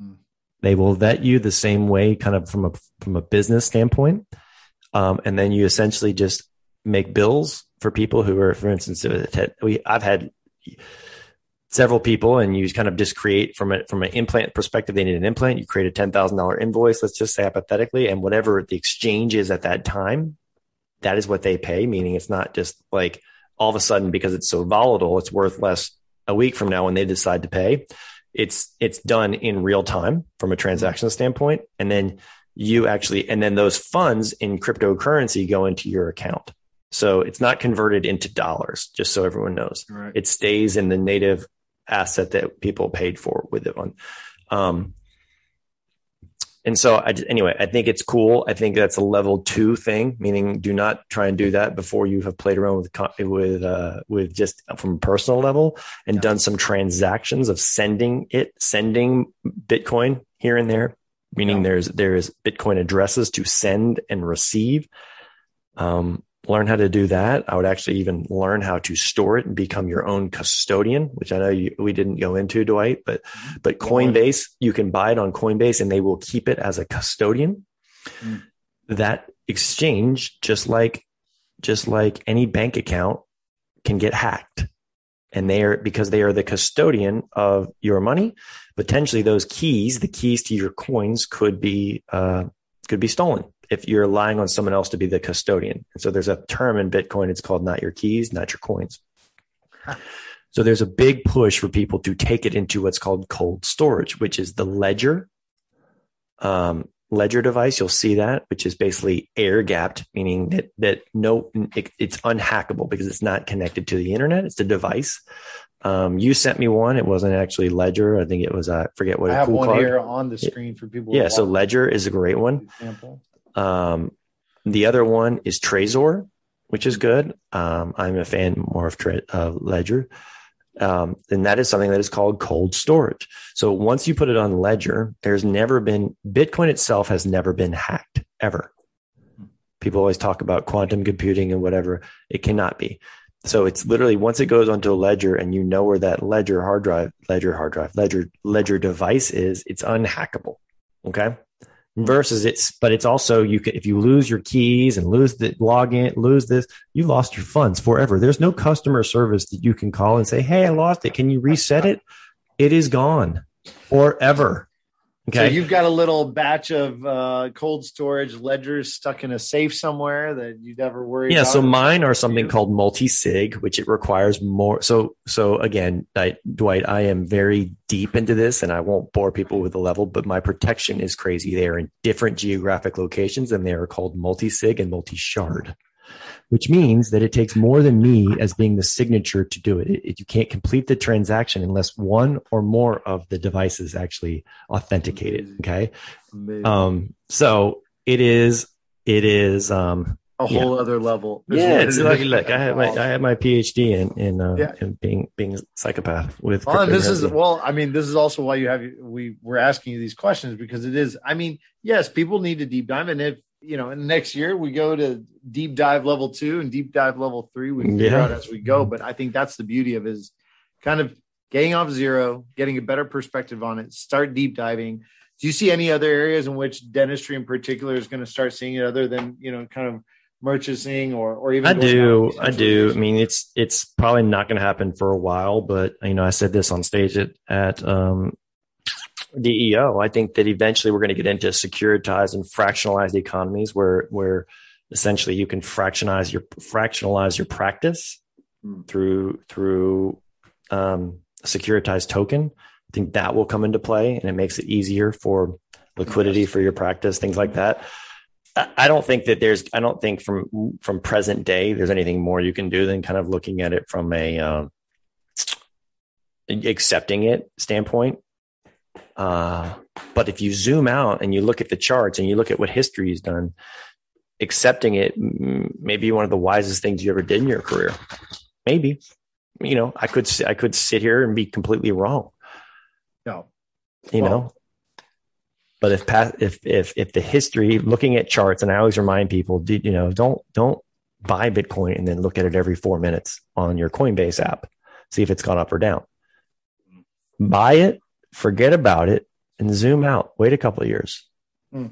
Mm-hmm. They will vet you the same way, kind of from a from a business standpoint um, and then you essentially just make bills for people who are, for instance, we, I've had several people and you kind of just create from a, from an implant perspective, they need an implant. You create a $10,000 invoice, let's just say hypothetically, and whatever the exchange is at that time, that is what they pay. Meaning it's not just like all of a sudden because it's so volatile, it's worth less a week from now when they decide to pay. It's, it's done in real time from a transaction standpoint. And then you actually, and then those funds in cryptocurrency go into your account. So it's not converted into dollars, just so everyone knows. Right. It stays in the native asset that people paid for with it on. Um, and so I, anyway, I think it's cool. I think that's a level two thing, meaning do not try and do that before you have played around with, with, uh, with just from a personal level and yeah. done some transactions of sending it, sending Bitcoin here and there meaning yeah. there's there's Bitcoin addresses to send and receive. Um, learn how to do that. I would actually even learn how to store it and become your own custodian, which I know you, we didn't go into, Dwight, but mm-hmm. but Coinbase, you can buy it on Coinbase and they will keep it as a custodian. Mm. That exchange, just like just like any bank account, can get hacked and they are because they are the custodian of your money potentially those keys the keys to your coins could be uh, could be stolen if you're relying on someone else to be the custodian. And so there's a term in bitcoin it's called not your keys not your coins. So there's a big push for people to take it into what's called cold storage which is the ledger um, ledger device, you'll see that, which is basically air gapped, meaning that, that no, it, it's unhackable because it's not connected to the internet. It's a device. Um, you sent me one. It wasn't actually Ledger. I think it was, I forget what it was. I have one card. here on the screen for people. Yeah. So Ledger is a great one. Example. Um, the other one is Trezor, which is good. Um, I'm a fan more of Tre- uh, Ledger um, and that is something that is called cold storage. So once you put it on Ledger, there's never been Bitcoin itself has never been hacked ever. People always talk about quantum computing and whatever. It cannot be. So it's literally once it goes onto a ledger and you know where that ledger hard drive, ledger hard drive, ledger ledger device is, it's unhackable. Okay versus it's but it's also you can if you lose your keys and lose the login lose this you lost your funds forever. There's no customer service that you can call and say hey i lost it. Can you reset it? It is gone forever Okay. So you've got a little batch of uh, cold storage ledgers stuck in a safe somewhere that you'd never worry. Yeah. About. So mine are something called multi sig, which it requires more. So so again, I, Dwight, I am very deep into this, and I won't bore people with the level, but my protection is crazy. They are in different geographic locations, and they are called multi sig and multi shard which means that it takes more than me as being the signature to do it. it, it you can't complete the transaction unless one or more of the devices actually authenticate it. Okay. Um, so it is, it is, um, a whole yeah. other level. yeah, it's like look, I have my I have my PhD in in, uh, yeah. in being being psychopath with. Well, this is well, I mean, this is also why you have we we're asking you these questions because it is. I mean, yes, people need to deep dive, and if you know, in the next year we go to deep dive level two and deep dive level three. We figure yeah. out as we go. But I think that's the beauty of is kind of getting off zero, getting a better perspective on it, start deep diving. Do you see any other areas in which dentistry in particular is going to start seeing it other than, you know, kind of merchanting or, or even I do. I do. I mean, it's, it's probably not going to happen for a while, but you know, I said this on stage at, at, um, DEO. I think that eventually we're going to get into securitized and fractionalized economies where where essentially you can fractionize your fractionalize your practice Hmm. through through um, a securitized token. I think that will come into play, and it makes it easier for liquidity for your practice, things like that. I I don't think that there's. I don't think from from present day there's anything more you can do than kind of looking at it from a um, accepting it standpoint. Uh, but if you zoom out and you look at the charts and you look at what history has done, accepting it may be one of the wisest things you ever did in your career. Maybe, you know, I could I could sit here and be completely wrong. No. You Well- know, but if past, if if if the history, looking at charts, and I always remind people, you know, don't don't buy Bitcoin and then look at it every four minutes on your Coinbase app, see if it's gone up or down. Buy it, forget about it, and zoom out. Wait a couple of years. Hmm.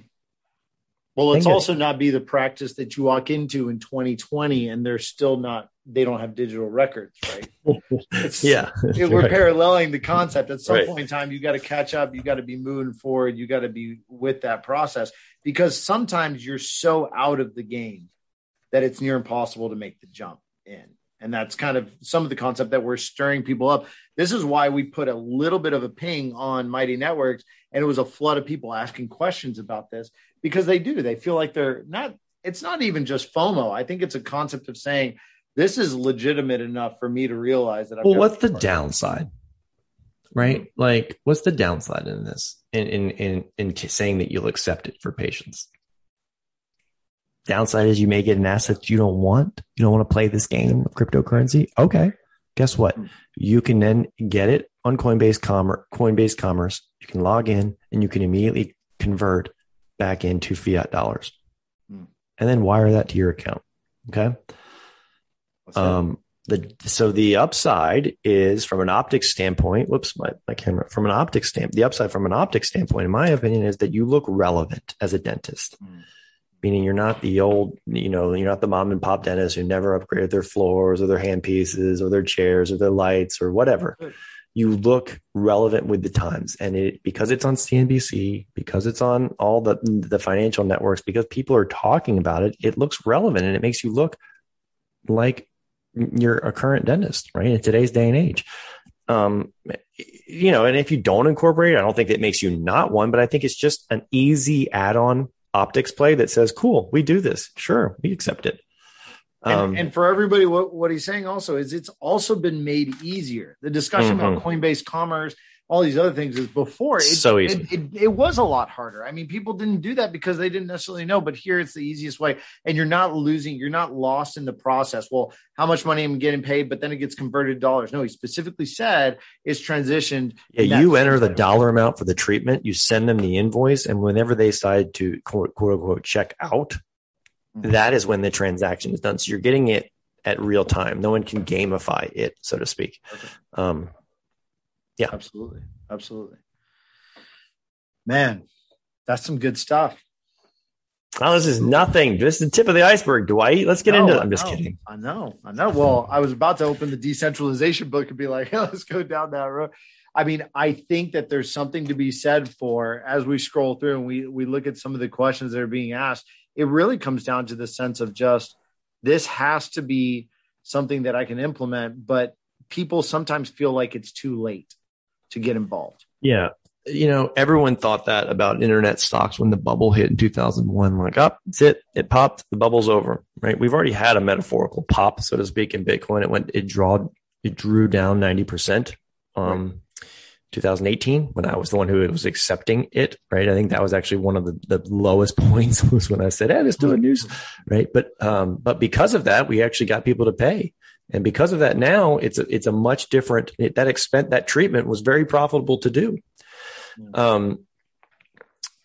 Well, let's Think it- also not be the practice that you walk into in 2020 and they're still not, they don't have digital records, right? It's- yeah, If we're Right. paralleling the concept at some Right. point in time, you got to catch up, you got to be moving forward, you got to be with that process because sometimes you're so out of the game that it's near impossible to make the jump in. And that's kind of some of the concept that we're stirring people up. This is why we put a little bit of a ping on Mighty Networks, and it was a flood of people asking questions about this because they do. They feel like they're not, it's not even just FOMO. I think it's a concept of saying, this is legitimate enough for me to realize that. I've well, what's the downside? Right? Like, what's the downside in this? In in in in saying that you'll accept it for patients. Downside is you may get an asset you don't want. You don't want to play this game of cryptocurrency. Okay. Guess what? Hmm. You can then get it on Coinbase Commerce. Coinbase Commerce. You can log in and you can immediately convert back into fiat dollars, Hmm. and then wire that to your account. Okay. Um, the so the upside is from an optics standpoint. Whoops, my, my camera. From an optics standpoint, the upside from an optics standpoint, in my opinion, is that you look relevant as a dentist. Mm. Meaning you're not the old, you know, you're not the mom and pop dentist who never upgraded their floors or their handpieces or their chairs or their lights or whatever. You look relevant with the times, and it because it's on CNBC, because it's on all the the financial networks, because people are talking about it, it looks relevant and it makes you look like you're a current dentist, right? In today's day and age. Um, you know, and if you don't incorporate I don't think it makes you not one, but I think it's just an easy add-on optics play that says, cool, we do this. Sure, we accept it. Um, and, and for everybody, what, what he's saying also is it's also been made easier. The discussion about Coinbase Commerce, all these other things is before it, So easy. It, it, it was a lot harder. I mean, people didn't do that because they didn't necessarily know, but here it's the easiest way. And you're not losing, you're not lost in the process. Well, how much money am I getting paid? But then it gets converted to dollars. No, he specifically said it's transitioned. yeah, you enter the dollar amount for the treatment, you send them the invoice, and whenever they decide to quote, quote unquote check out, Mhm. that is when the transaction is done. So you're getting it at real time. No one can gamify it, so to speak. Okay. Um, Yeah, absolutely. Absolutely. Man, that's some good stuff. oh, this is nothing. This is the tip of the iceberg, Dwight. Let's get No, into it. I'm just kidding. I know. I know. Well, I was about to open the decentralization book and be like, hey, let's go down that road. I mean, I think that there's something to be said for as we scroll through and we we look at some of the questions that are being asked, it really comes down to the sense of just this has to be something that I can implement, but people sometimes feel like it's too late to get involved. Yeah. You know, everyone thought that about internet stocks when the bubble hit in 2001. Like, up, oh, that's it. It popped. The bubble's over, right? We've already had a metaphorical pop, so to speak, in Bitcoin. It went, it drawed, it drew down 90%. Um, 2018 when I was the one who was accepting it, right? I think that was actually one of the, the lowest points was when I said, Hey, let's do a news, right? But, um, but because of that, we actually got people to pay. And because of that, now it's a, it's a much different, it, that expense, that treatment was very profitable to do. Um,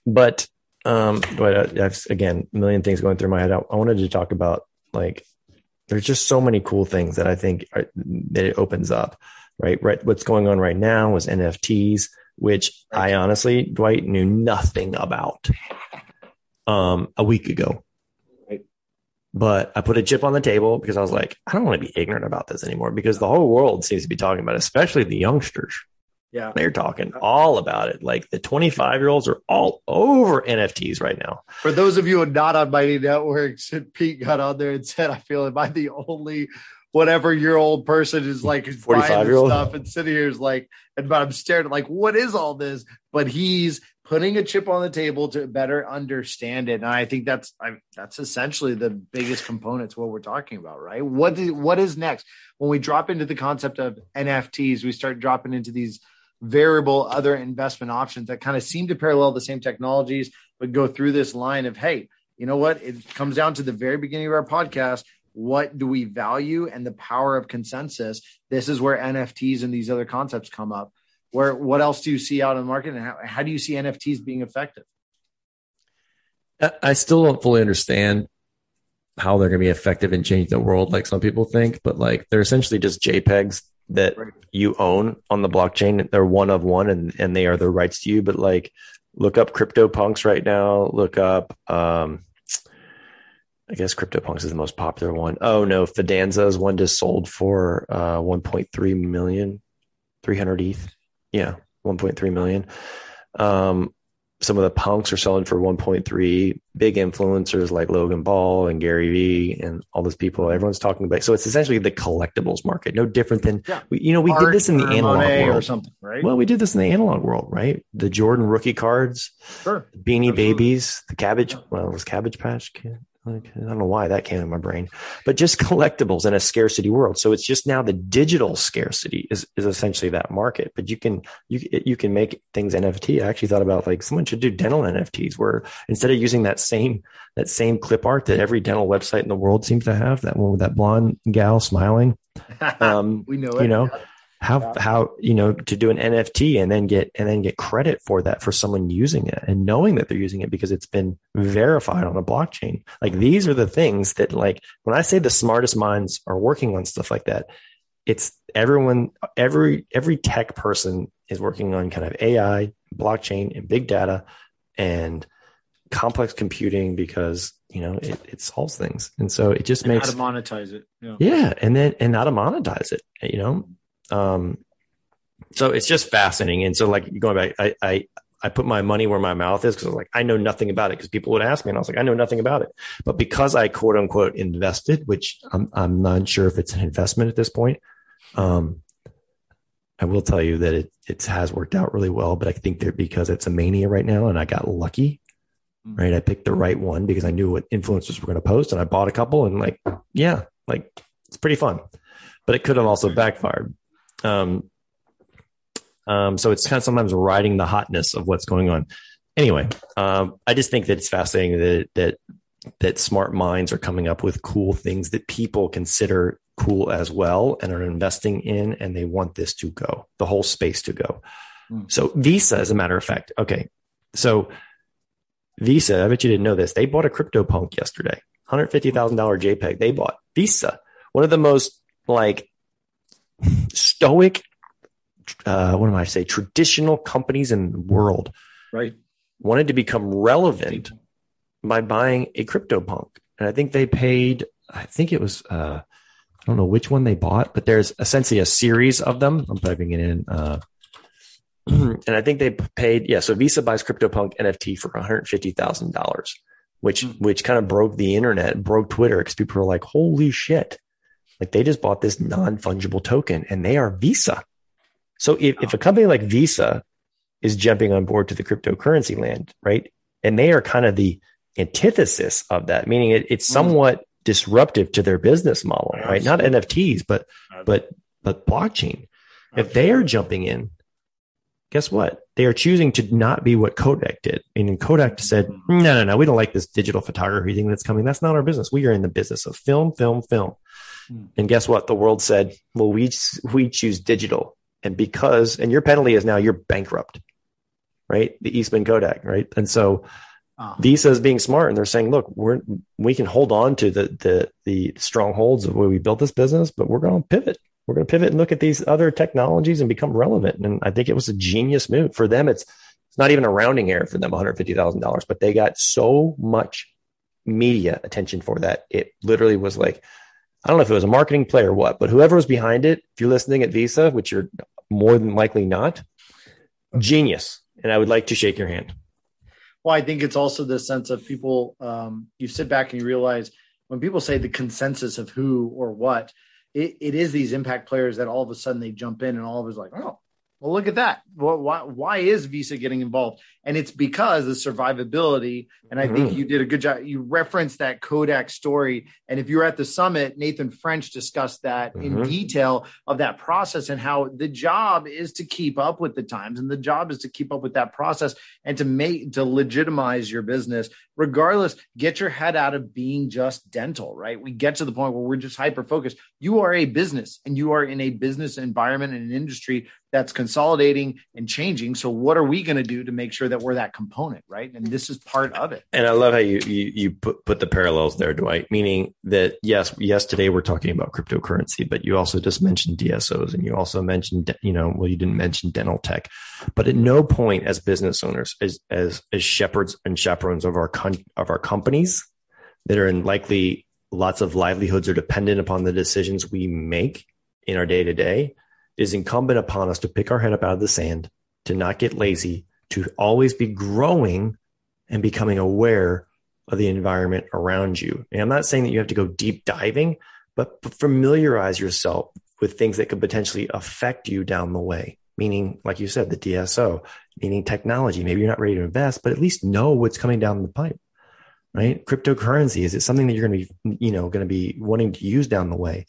but, um, but I, I've, again, a million things going through my head. I, I wanted to talk about like, there's just so many cool things that I think are, that it opens up, right? Right. What's going on right now was NFTs, which I honestly, Dwight knew nothing about, um, a week ago. But I put a chip on the table because I was like, I don't want to be ignorant about this anymore because the whole world seems to be talking about it, especially the youngsters. Yeah. They're talking all about it. Like the 25 year olds are all over NFTs right now. For those of you who are not on Mighty Networks, Pete got on there and said, I feel am I the only whatever year old person is like 45 year old stuff and sitting here is like, and but I'm staring at like, what is all this? But he's putting a chip on the table to better understand it. And I think that's I, that's essentially the biggest component to what we're talking about, right? What is, what is next when we drop into the concept of NFTs? We start dropping into these variable other investment options that kind of seem to parallel the same technologies, but go through this line of, hey, you know what? It comes down to the very beginning of our podcast. What do we value and the power of consensus? This is where NFTs and these other concepts come up. Where what else do you see out in the market, and how, how do you see NFTs being effective? I still don't fully understand how they're going to be effective in changing the world, like some people think. But like they're essentially just JPEGs that right. you own on the blockchain. They're one of one and, and they are the rights to you. But like look up CryptoPunks right now. Look up, um, I guess CryptoPunks is the most popular one. Oh no, Fidenza is one just sold for uh, 1.3 million, 300 ETH. Yeah, 1.3 million. Um, some of the punks are selling for 1.3 big influencers like logan paul and gary vee and all those people everyone's talking about. So it's essentially the collectibles market no different than yeah. we, you know we Art did this in the analog world or something right? Well we did this in the analog world right? The jordan rookie cards sure. Beanie Absolutely. babies the cabbage well it was cabbage patch kid like, I don't know why that came in my brain, but just collectibles in a scarcity world. So it's just now the digital scarcity is, is essentially that market, but you can, you, you can make things NFT. I actually thought about like someone should do dental NFTs where instead of using that same, that same clip art that every dental website in the world seems to have, that one with that blonde gal smiling. Um, we know it. You know, how yeah. how you know to do an nft and then get and then get credit for that for someone using it and knowing that they're using it because it's been verified on a blockchain. Like these are the things that like when i say the smartest minds are working on stuff like that it's everyone every every tech person is working on kind of ai blockchain and big data and complex computing because you know it, it solves things. And so it just and makes how to monetize it. Yeah. yeah. And then and how to monetize it you know um, so it's just fascinating. And so, like going back, I I, I put my money where my mouth is because I was like I know nothing about it because people would ask me, and I was like, I know nothing about it. But because I quote unquote invested, which I'm I'm not sure if it's an investment at this point. Um, I will tell you that it it has worked out really well, but I think that because it's a mania right now, and I got lucky, mm. right? I picked the right one because I knew what influencers were going to post, and I bought a couple, and like, yeah, like it's pretty fun, but it could have also backfired. Um, um, so it's kind of sometimes riding the hotness of what's going on. Anyway, um, I just think that it's fascinating that that that smart minds are coming up with cool things that people consider cool as well and are investing in, and they want this to go, the whole space to go. Mm. So Visa, as a matter of fact, okay, so Visa, I bet you didn't know this. They bought a CryptoPunk yesterday, hundred fifty thousand dollar JPEG. They bought Visa, one of the most like stoic, uh, what am I say, traditional companies in the world, right, wanted to become relevant by buying a CryptoPunk, and I think they paid. I think it was. Uh, I don't know which one they bought, but there's essentially a series of them. I'm typing it in. Uh, and I think they paid, yeah. So Visa buys CryptoPunk NFT for $150,000, which, mm. which kind of broke the internet, broke Twitter because people were like, holy shit. Like they just bought this non fungible token and they are Visa. So if, if a company like Visa is jumping on board to the cryptocurrency land, right? And they are kind of the antithesis of that, meaning it, it's mm. somewhat disruptive to their business model, right? Not NFTs, but, but, but blockchain. If they are jumping in, guess what? They are choosing to not be what Kodak did. Meaning Kodak said, mm. no, no, no, we don't like this digital photography thing that's coming. That's not our business. We are in the business of film, film, film. Hmm. And guess what? The world said, well, we, we choose digital. And because, and your penalty is now you're bankrupt, right? The Eastman Kodak, right? And so uh-huh. Visa is being smart and they're saying, look, we're, we can hold on to the, the, the strongholds of where we built this business, but we're going to pivot. We're going to pivot and look at these other technologies and become relevant. And I think it was a genius move for them. It's, it's not even a rounding error for them, $150,000, but they got so much media attention for that. It literally was like, I don't know if it was a marketing play or what, but whoever was behind it, if you're listening at Visa, which you're more than likely not, Genius. And I would like to shake your hand. Well, I think it's also the sense of people, um, you sit back and you realize when people say the consensus of who or what, it, it is these impact players that all of a sudden they jump in and all of us like, oh, well, look at that. Well, why, why is Visa getting involved? And it's because the survivability. And I think mm-hmm. you did a good job. You referenced that Kodak story. And if you were at the summit, Nathan French discussed that mm-hmm. in detail of that process and how the job is to keep up with the times. And the job is to keep up with that process and to make, to legitimize your business. Regardless, get your head out of being just dental, right? We get to the point where we're just hyper focused. You are a business and you are in a business environment and an industry that's consolidating and changing. So what are we going to do to make sure that we're that component, right? And this is part of it. And I love how you you, you put, put the parallels there, Dwight, meaning that yes, yes, today we're talking about cryptocurrency, but you also just mentioned DSOs and you also mentioned, you know, well, you didn't mention dental tech, but at no point as business owners, as, as, as shepherds and chaperones of our, con- of our companies that are in likely lots of livelihoods are dependent upon the decisions we make in our day to day is incumbent upon us to pick our head up out of the sand, to not get lazy, to always be growing and becoming aware of the environment around you. And I'm not saying that you have to go deep diving, but familiarize yourself with things that could potentially affect you down the way. Meaning, like you said, the DSO, meaning technology. Maybe you're not ready to invest, but at least know what's coming down the pipe, right? Cryptocurrency, is it something that you're going to be, you know, going to be wanting to use down the way?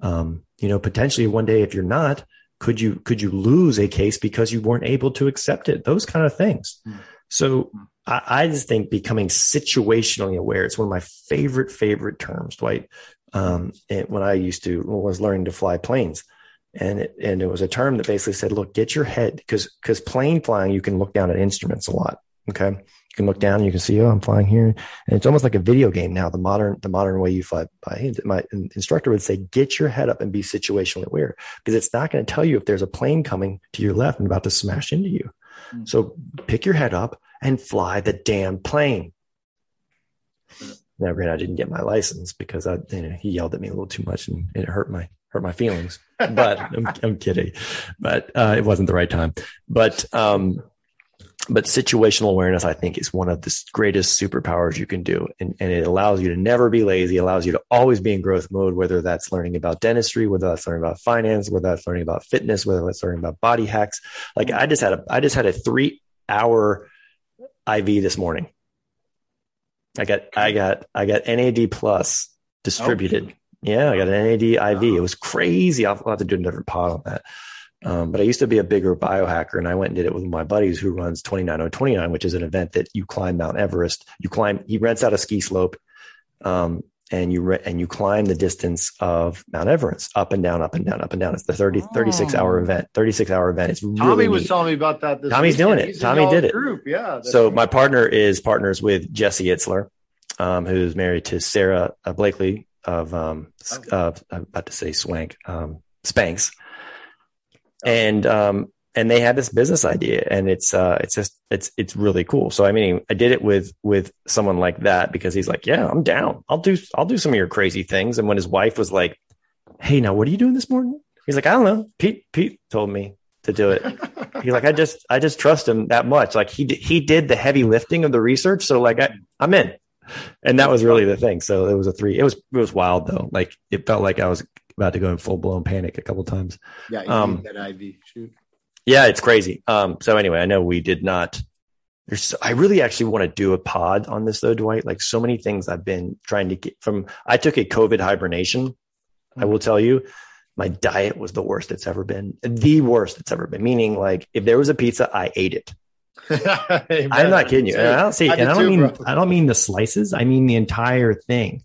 Um, you know, potentially one day, if you're not, could you could you lose a case because you weren't able to accept it? Those kind of things. Mm-hmm. So I, I, just think becoming situationally aware. It's one of my favorite favorite terms, Dwight. Um, when I used to was learning to fly planes, and it, and it was a term that basically said, look, get your head because because plane flying, you can look down at instruments a lot. Okay, you can look down, you can see, oh, I'm flying here. And it's almost like a video game now, the modern, the modern way you fly by. My instructor would say, get your head up and be situationally aware because it's not going to tell you if there's a plane coming to your left and about to smash into you. Mm-hmm. So pick your head up and fly the damn plane. Now, granted, I didn't get my license because I, you know, he yelled at me a little too much and it hurt my hurt my feelings. But I'm, I'm kidding. But uh, it wasn't the right time. But um, but situational awareness, I think, is one of the greatest superpowers you can do. And, and it allows you to never be lazy, allows you to always be in growth mode, whether that's learning about dentistry, whether that's learning about finance, whether that's learning about fitness, whether that's learning about body hacks. Like I just had a, I just had a three hour IV this morning. I got, I got, I got NAD plus distributed. Oh. Yeah, I got an NAD IV. It was crazy. I'll, I'll have to do a different pod on that. Um, but I used to be a bigger biohacker and I went and did it with my buddies who runs 29029, which is an event that you climb Mount Everest. You climb, he rents out a ski slope. Um, and you re- and you climb the distance of Mount Everest up and down, up and down, up and down. It's the 30, 36 hour event, 36 hour event. It's Tommy really was telling me about that. Tommy's weekend. doing it. He's Tommy did it. Group. Yeah. So my partner is partners with Jesse Itzler, um, who's married to Sara uh, Blakely of, um, oh. uh, I'm about to say Swank, um, Spanx and um, and they had this business idea and it's uh it's just it's it's really cool. So i mean i did it with with someone like that because he's like yeah i'm down. I'll do i'll do some of your crazy things. And when his wife was like hey now what are you doing this morning? He's like i don't know. Pete pete told me to do it. He's like i just i just trust him that much. Like he he did the heavy lifting of the research. So like I, i'm in. And that was really the thing. So it was a three it was it was wild though. Like it felt like i was about to go in full blown panic a couple times. Yeah, um, that IV shoot. Yeah, it's crazy. Um, so anyway, I know we did not. There's, I really actually want to do a pod on this though, Dwight. Like so many things I've been trying to get from. I took a COVID hibernation. I will tell you, my diet was the worst it's ever been. The worst it's ever been. Meaning, like if there was a pizza, I ate it. I'm not kidding you. And I don't see, I and I don't too, mean bro. I don't mean the slices. I mean the entire thing.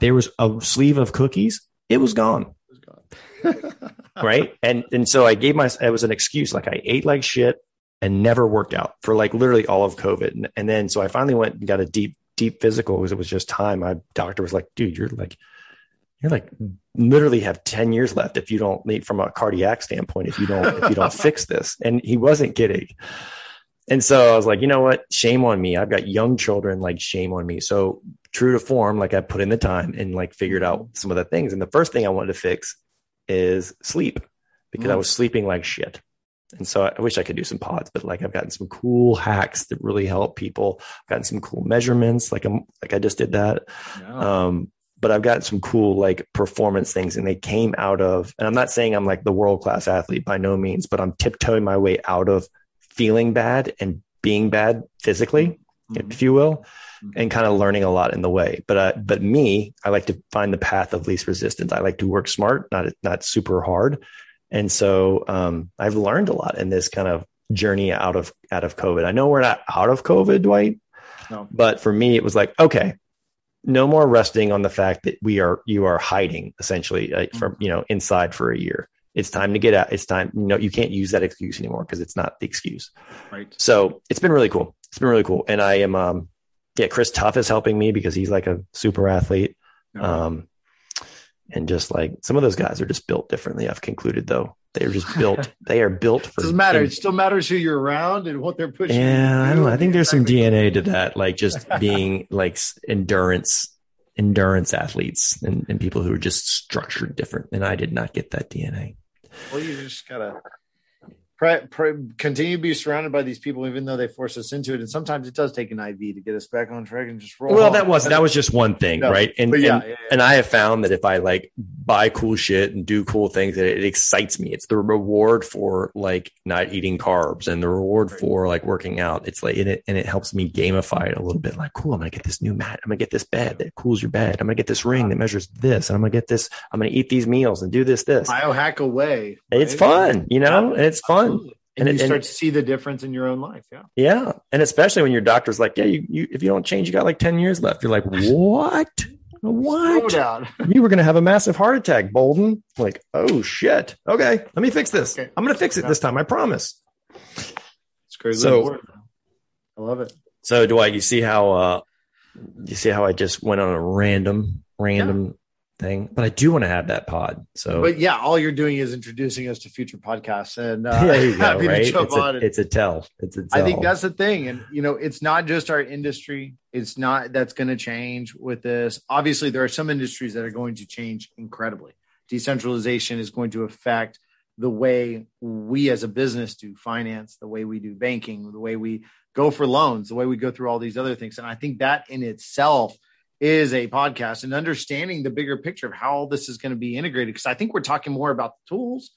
There was a sleeve of cookies it was gone. It was gone. right. And and so I gave my it was an excuse. Like I ate like shit and never worked out for like literally all of COVID. And, and then so I finally went and got a deep, deep physical because it was just time. My doctor was like, dude, you're like you're like literally have 10 years left if you don't meet from a cardiac standpoint if you don't if you don't fix this and he wasn't kidding and so i was like you know what shame on me i've got young children like shame on me so true to form, like I put in the time and like figured out some of the things. And the first thing I wanted to fix is sleep because mm. I was sleeping like shit. And so I wish I could do some pods, but like I've gotten some cool hacks that really help people. I've gotten some cool measurements, like I'm like I just did that. Um, but I've gotten some cool like performance things, and they came out of. And I'm not saying I'm like the world class athlete by no means, but I'm tiptoeing my way out of feeling bad and being bad physically, mm-hmm. if you will, mm-hmm. And kind of learning a lot in the way. But uh, but me, I like to find the path of least resistance. I like to work smart, not not super hard. And so um, I've learned a lot in this kind of journey out of out of COVID. I know we're not out of COVID, Dwight, no. but for me, it was like, okay, no more resting on the fact that we are you are hiding essentially uh, from mm-hmm. you know inside for a year. It's time to get out. It's time. You know, you can't use that excuse anymore because it's not the excuse. Right. So it's been really cool. It's been really cool, and I am um yeah. Chris Tuff is helping me because he's like a super athlete. Um, and just like some of those guys are just built differently. I've concluded though they're just built. they are built for. It doesn't matter. it still matters who you're around and what they're pushing. Yeah, I don't know. I think there's some DNA to that, like just being like endurance, endurance athletes and, and people who are just structured different. And I did not get that DNA. Well, you just gotta Continue to be surrounded by these people, even though they force us into it. And sometimes it does take an IV to get us back on track and just roll. Well, that was that was just one thing, no, right? And, yeah, and, yeah, yeah. and I have found that if I like buy cool shit and do cool things, that it, it excites me. It's the reward for like not eating carbs and the reward right. for like working out. It's like and it and it helps me gamify it a little bit. Like, cool, I'm gonna get this new mat. I'm gonna get this bed that cools your bed. I'm gonna get this ring that measures this, and I'm gonna get this. I'm gonna eat these meals and do this this. Biohack away. Right? It's fun, you know, and it's fun. Absolutely and, and you start and, to see the difference in your own life. Yeah. Yeah. And especially when your doctor's like, yeah, you, you if you don't change, you got like 10 years left. You're like, what? What? you were going to have a massive heart attack, Bolden. Like, oh shit. Okay. Let me fix this. Okay. I'm going to fix it yeah. this time. I promise. It's crazy. So, I love it. So Dwight, you see how, uh, you see how I just went on a random, random thing, but I do want to have that pod. So, but yeah, all you're doing is introducing us to future podcasts, and uh, go, right? It's a, it's a, tell. It's a tell. I think that's the thing, and you know, it's not just our industry. It's not that's going to change with this. Obviously, there are some industries that are going to change incredibly. Decentralization is going to affect the way we as a business do finance, the way we do banking, the way we go for loans, the way we go through all these other things, and I think that in itself is a podcast and understanding the bigger picture of how all this is going to be integrated. Because I think we're talking more about the tools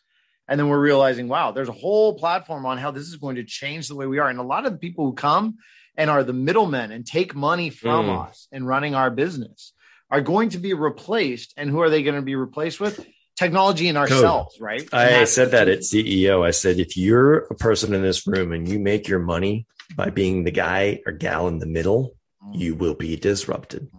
and then we're realizing, wow, there's a whole platform on how this is going to change the way we are. And a lot of the people who come and are the middlemen and take money from mm. us and running our business are going to be replaced. And who are they going to be replaced with? Technology and ourselves, Code. right? I said that at CEO. I said, if you're a person in this room and you make your money by being the guy or gal in the middle, mm. you will be disrupted.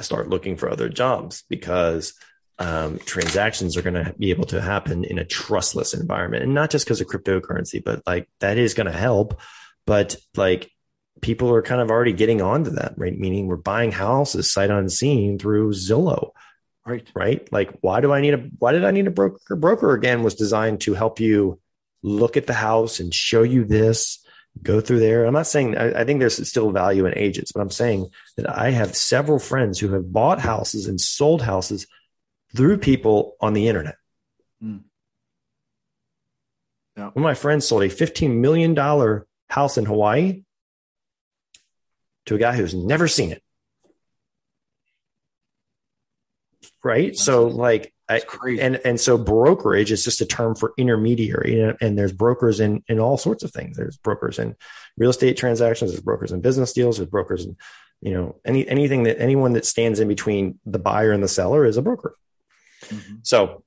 Start looking for other jobs because um, transactions are going to be able to happen in a trustless environment and not just because of cryptocurrency, but like that is going to help. But like people are kind of already getting onto that, right? Meaning we're buying houses sight unseen through Zillow. Right. Right. Like, why do I need a, why did I need a broker? Broker again was designed to help you look at the house and show you this go through there. I'm not saying I, I, think there's still value in agents, but I'm saying that I have several friends who have bought houses and sold houses through people on the internet. Mm. Yeah. One of my friends sold a $15 million house in Hawaii to a guy who's never seen it. Right. So, like, and and so brokerage is just a term for intermediary, and there's brokers in in all sorts of things. There's brokers in real estate transactions. There's brokers in business deals. There's brokers in you know any anything that anyone that stands in between the buyer and the seller is a broker. Mm-hmm. So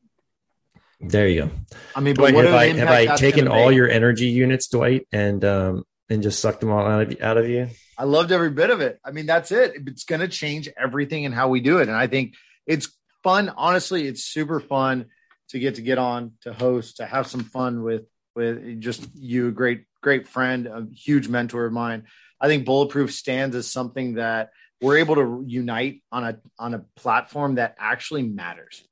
there you go. I mean, but Dwight, have I have I taken all make? your energy units, Dwight, and um and just sucked them all out of out of you? I loved every bit of it. I mean, that's it. It's going to change everything and how we do it, and I think it's fun. Honestly, it's super fun to get to get on to host to have some fun with with just you, a great great friend, a huge mentor of mine. I think Bulletproof stands as something that we're able to unite on a on a platform that actually matters.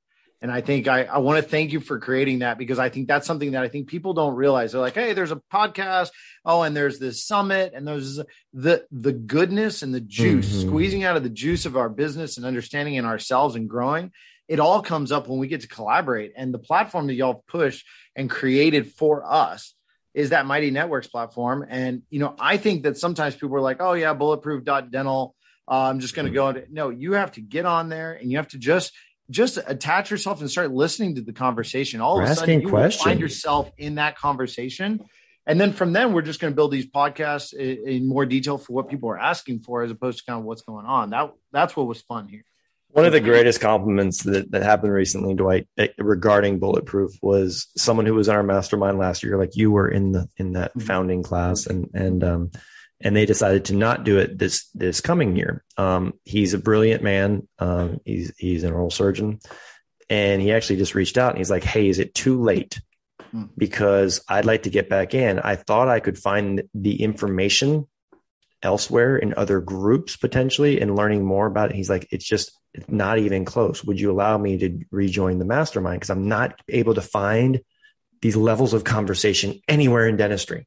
And I think I, I want to thank you for creating that because I think that's something that I think people don't realize. They're like, hey, there's a podcast. Oh, and there's this summit, and there's the the goodness and the juice, mm-hmm. squeezing out of the juice of our business and understanding in ourselves and growing. It all comes up when we get to collaborate. And the platform that y'all push and created for us is that Mighty Networks platform. And, you know, I think that sometimes people are like, oh, yeah, bulletproof.dental. Uh, I'm just going to go. To, no, you have to get on there and you have to just just attach yourself and start listening to the conversation. All We're of a sudden, you questions. will find yourself in that conversation. And then from then, we're just going to build these podcasts in, in, more detail for what people are asking for, as opposed to kind of what's going on. That that's what was fun here. One of the greatest compliments that, that happened recently, Dwight, eh, regarding Bulletproof was someone who was in our mastermind last year. Like you were in the in that mm-hmm. founding class, and and um, and they decided to not do it this this coming year. Um, he's a brilliant man. Um, he's he's an oral surgeon, and he actually just reached out and he's like, "Hey, is it too late?" Hmm. Because I'd like to get back in. I thought I could find the information elsewhere in other groups potentially and learning more about it. He's like, it's just not even close. Would you allow me to rejoin the mastermind? Because I'm not able to find these levels of conversation anywhere in dentistry.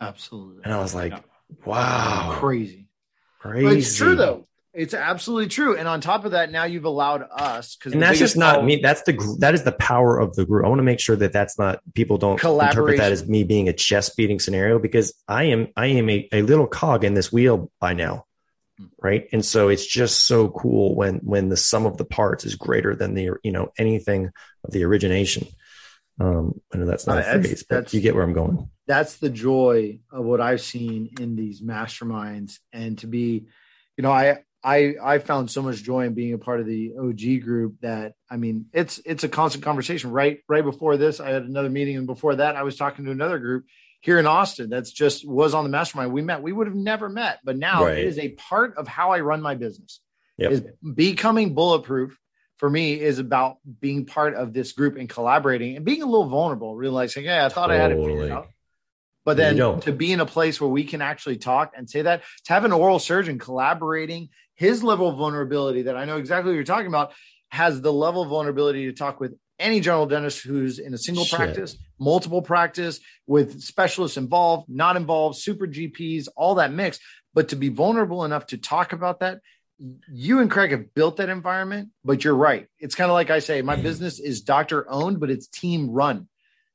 Hmm. Absolutely. And I was like, yeah. wow. Crazy. Crazy. But it's true though. It's absolutely true. And on top of that, now you've allowed us because and that's just not me. That's the that is the power of the group. I want to make sure that that's not people don't interpret that as me being a chest beating scenario because I am I am a, a little cog in this wheel by now, right? And so it's just so cool when when the sum of the parts is greater than the you know anything of the origination. Um, I know that's not uh, a phrase, but you get where I'm going. That's the joy of what I've seen in these masterminds, and to be, you know, I I I found so much joy in being a part of the OG group that I mean it's it's a constant conversation. Right right before this, I had another meeting, and before that, I was talking to another group here in Austin that's just was on the mastermind. We met. We would have never met, but now right. it is a part of how I run my business. Yep. Is becoming bulletproof for me is about being part of this group and collaborating and being a little vulnerable, realizing, hey, I thought totally. I had it figured out. But then to be in a place where we can actually talk and say that, to have an oral surgeon collaborating his level of vulnerability that I know exactly what you're talking about has the level of vulnerability to talk with any general dentist who's in a single Shit. practice, multiple practice, with specialists involved, not involved, super GPs, all that mix. But to be vulnerable enough to talk about that, you and Craig have built that environment. But you're right. It's kind of like I say, my business is doctor owned, but it's team run.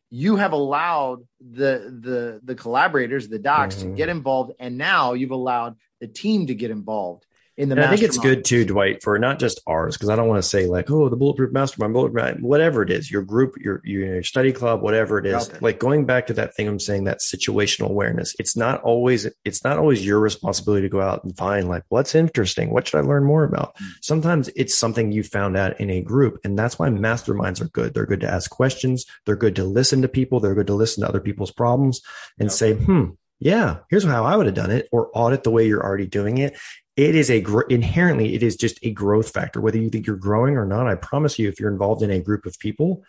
You have allowed the the the collaborators, the docs, mm-hmm. to get involved, and now you've allowed the team to get involved in the. I think it's good too, Dwight, for not just ours, because I don't want to say like, oh, the bulletproof mastermind, bulletproof, whatever it is, your group, your your study club, whatever it is. Like going back to that thing I'm saying, that situational awareness. It's not always it's not always your responsibility to go out and find like what's interesting, what should I learn more about. Mm. Sometimes it's something you found out in a group, and that's why masterminds are good. They're good to ask questions. They're good to listen to people. They're good to listen to other people's problems and yep. say, hmm, yeah, here's how I would have done it, or audit the way you're already doing it it is a gr- inherently it is just a growth factor. Whether you think you're growing or not i promise you if you're involved in a group of people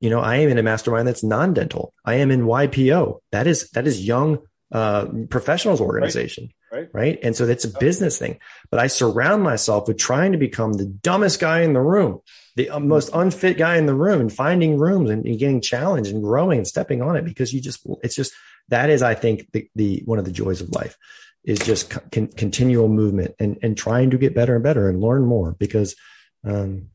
you know i am in a mastermind that's non-dental. I am in ypo that is that is young uh, professionals organization right. right. right? And so that's a business thing. But i surround myself with trying to become the dumbest guy in the room the uh, most unfit guy in the room and finding rooms and, and getting challenged and growing and stepping on it because you just it's just that is i think the, the one of the joys of life is just con- continual movement and and trying to get better and better and learn more because um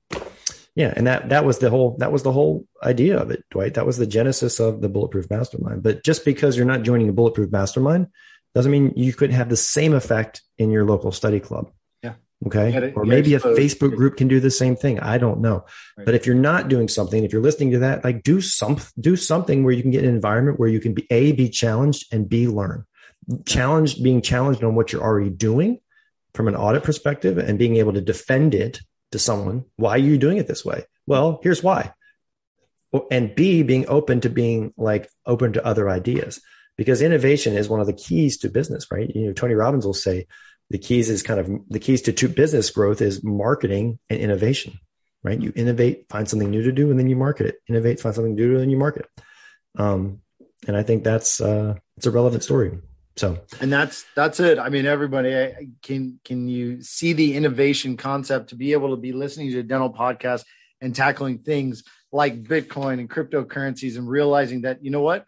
yeah and that that was the whole that was the whole idea of it dwight. That was the genesis of the bulletproof mastermind. But just because you're not joining a bulletproof mastermind doesn't mean you couldn't have the same effect in your local study club. Yeah. Okay? Or maybe a facebook group can do the same thing. I don't know. Right. but if you're not doing something if you're listening to that like do some do something where you can get an environment where you can be a be challenged and b learn challenged, being challenged on what you're already doing from an audit perspective and being able to defend it to someone. Why are you doing it this way? Well, here's why. And B, being open to being like open to other ideas because innovation is one of the keys to business, right? You know, Tony Robbins will say the keys is kind of the keys to, business growth is marketing and innovation, right? You innovate, find something new to do, and then you market it. Innovate, find something new to do, and then you market it. Um, and I think that's uh, it's a relevant story. So, and that's that's it. I mean, everybody can can you see the innovation concept to be able to be listening to a dental podcast and tackling things like Bitcoin and cryptocurrencies and realizing that you know what,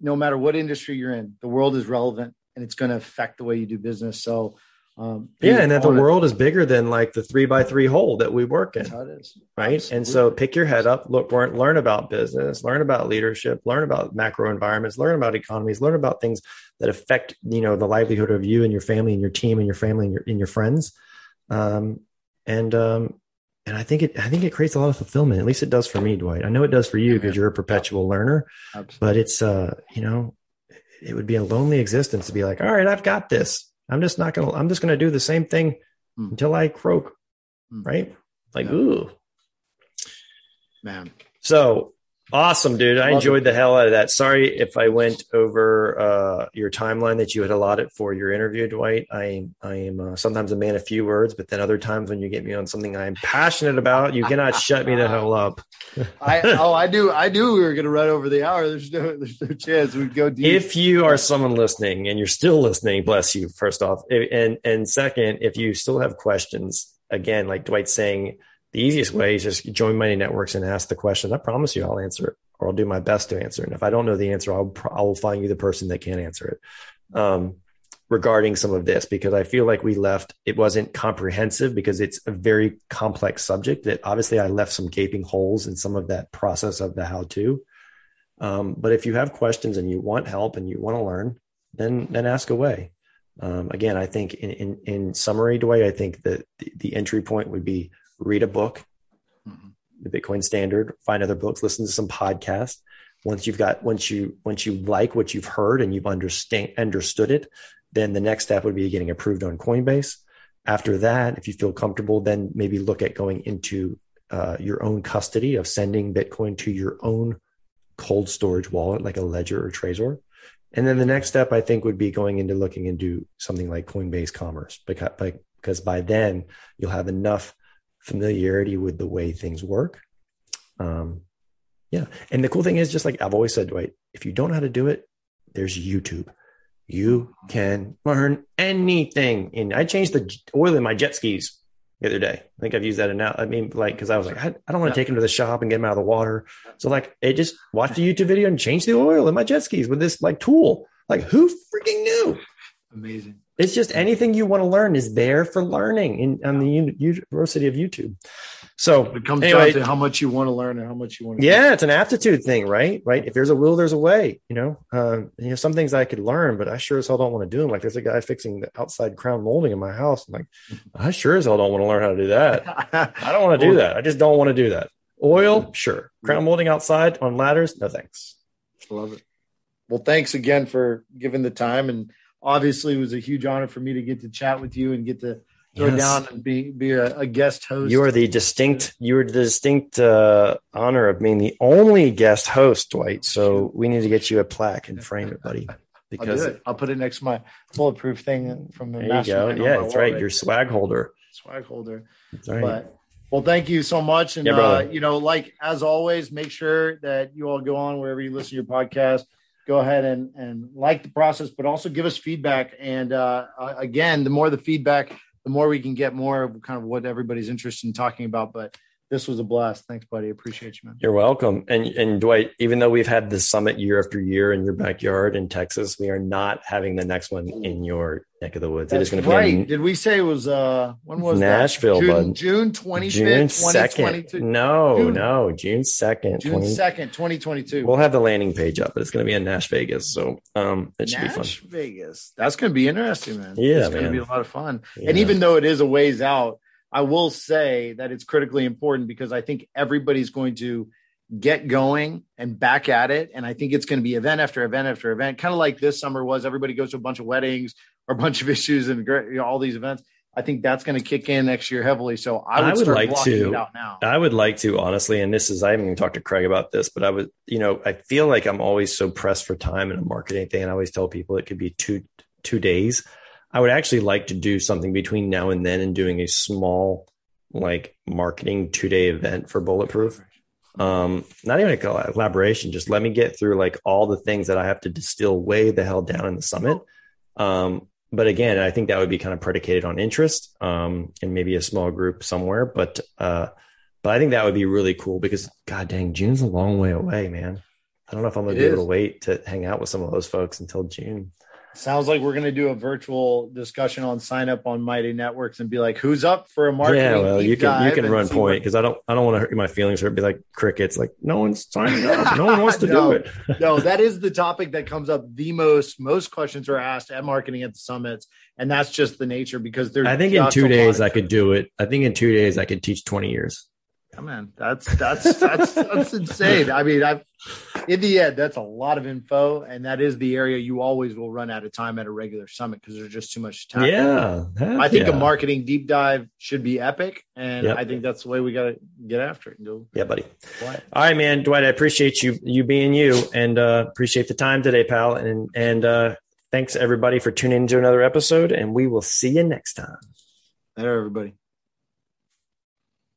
no matter what industry you're in, the world is relevant and it's going to affect the way you do business. So, Um, yeah, and that the world is bigger than like the three by three hole that we work in. That's how it is. right Absolutely. and so pick your head up look learn, learn about business learn about leadership learn about macro environments learn about economies learn about things that affect you know the livelihood of you and your family and your team and your family and your, and your friends um, and um, and i think it i think it creates a lot of fulfillment at least it does for me dwight i know it does for you because man. you're a perpetual learner Absolutely. but it's uh you know it would be a lonely existence to be like all right i've got this i'm just not gonna i'm just gonna do the same thing Hmm. until i croak Hmm. right like Yeah. ooh man. so awesome, dude. I Love enjoyed it. the hell out of that. Sorry if I went over uh, your timeline that you had allotted for your interview, Dwight. I I am uh, sometimes a man of few words, but then other times when you get me on something I'm passionate about, you cannot shut me the hell up. I oh I knew I knew we were gonna run over the hour. There's no there's no chance we'd go deep. If you are someone listening and you're still listening, bless you. First off, and and second, if you still have questions, again, like Dwight's saying, the easiest way is just join Mighty Networks and ask the question. I promise you, I'll answer it, or I'll do my best to answer it. And if I don't know the answer, I'll I will find you the person that can answer it. Um, regarding some of this, because I feel like we left it wasn't comprehensive because it's a very complex subject. That obviously I left some gaping holes in some of that process of the how to. Um, but if you have questions and you want help and you want to learn, then then ask away. Um, again, I think in, in in summary, Dwight, I think that the, the entry point would be read a book, Mhm. the Bitcoin Standard, find other books, listen to some podcasts. Once you've got once you once you like what you've heard and you've understand understood it, then the next step would be getting approved on Coinbase. After that, if you feel comfortable, then maybe look at going into uh, your own custody of sending Bitcoin to your own cold storage wallet like a Ledger or Trezor. And then the next step, I think, would be going into looking into something like Coinbase Commerce because, because by then you'll have enough familiarity with the way things work. Um, yeah. And the cool thing is, just like I've always said, Dwight, if you don't know how to do it, there's YouTube. You can learn anything. And I changed the oil in my jet skis the other day. I think I've used that now. I mean, like, because I was like, I, I don't want to take them to the shop and get them out of the water. So, like, it just watched a YouTube video and changed the oil in my jet skis with this like tool. Like, who freaking knew? Amazing. It's just anything you want to learn is there for learning in on the uni- University of YouTube. So It comes Anyway. down to how much you want to learn and how much you want to yeah, it's an aptitude thing, right? Right. If there's a will, there's a way. You know, um, you know, some things I could learn, but I sure as hell don't want to do them. Like there's a guy fixing the outside crown molding in my house. I'm like, I sure as hell don't want to learn how to do that. I don't want to do that. I just don't want to do that. Oil, sure. Crown molding outside on ladders, no thanks. Love it. Well, thanks again for giving the time. And obviously, it was a huge honor for me to get to chat with you and get to throw Yes. down and be be a, a guest host. You are the distinct. You are the distinct uh, honor of being the only guest host, Dwight. So we need to get you a plaque and frame it, buddy. I'll Because it. I'll put it next to my bulletproof thing from the there you go. Yeah, that's wall right. Your swag holder. swag holder. That's right. But well, thank you so much. And Yeah, uh, you know, like as always, make sure that you all go on wherever you listen to your podcast. Go ahead and and like the process, but also give us feedback. And uh, again, the more the feedback, the more we can get more of kind of what everybody's interested in talking about. But this was a blast. Thanks, buddy. Appreciate you, man. You're welcome. And and Dwight, even though we've had this summit year after year in your backyard in Texas, we are not having the next one in your neck of the woods. it is That's going to be right. Did we say it was uh when was Nashville, that? June, twenty June fifth, twenty twenty second. No, June- no, June second. June 20 second, twenty twenty two. We'll have the landing page up, but it's going to be in Nash Vegas, so um, it should be fun. Vegas. That's going to be interesting, man. Yeah, it's going to be a lot of fun. Yeah. And even though it is a ways out, I will say that it's critically important because I think everybody's going to get going and back at it. And I think it's going to be event after event after event, kind of like this summer was. Everybody goes to a bunch of weddings or a bunch of issues and you know, all these events. I think that's going to kick in next year heavily. So I would, I would start like to- it out now. I would like to honestly, and this is I haven't even talked to Craig about this, but I would, you know, I feel like I'm always so pressed for time in a marketing thing, and I always tell people it could be two two days. I would actually like to do something between now and then and doing a small like marketing two day event for Bulletproof. Um, not even a collaboration, just let me get through like all the things that I have to distill way the hell down in the summit. Um, but again, I think that would be kind of predicated on interest, um, and maybe a small group somewhere. But uh, but I think that would be really cool because God dang, June's a long way away, man. I don't know if I'm gonna It be able to wait to hang out with some of those folks until June. Sounds like we're going to do a virtual discussion on sign up on Mighty Networks and be like, "Who's up for a marketing?" Yeah, well, you can you can run point because I don't I don't want to hurt my feelings or be like crickets. Like no one's signing up. No one wants to No. do it. no, that is the topic that comes up the most. Most questions are asked at marketing at the summits, and that's just the nature because there's. I think in two days I could do it. I think in two days I could teach twenty years. Yeah, man, that's that's that's that's insane. I mean, I've in the end, that's a lot of info, and that is the area you always will run out of time at a regular summit because there's just too much time. Yeah, I think yeah. a marketing deep dive should be epic, and Yep. I think that's the way we got to get after it go. Yeah, buddy. All right, man, Dwight. I appreciate you you being you, and uh, appreciate the time today, pal. And and uh, thanks everybody for tuning into another episode. And we will see you next time. There, everybody.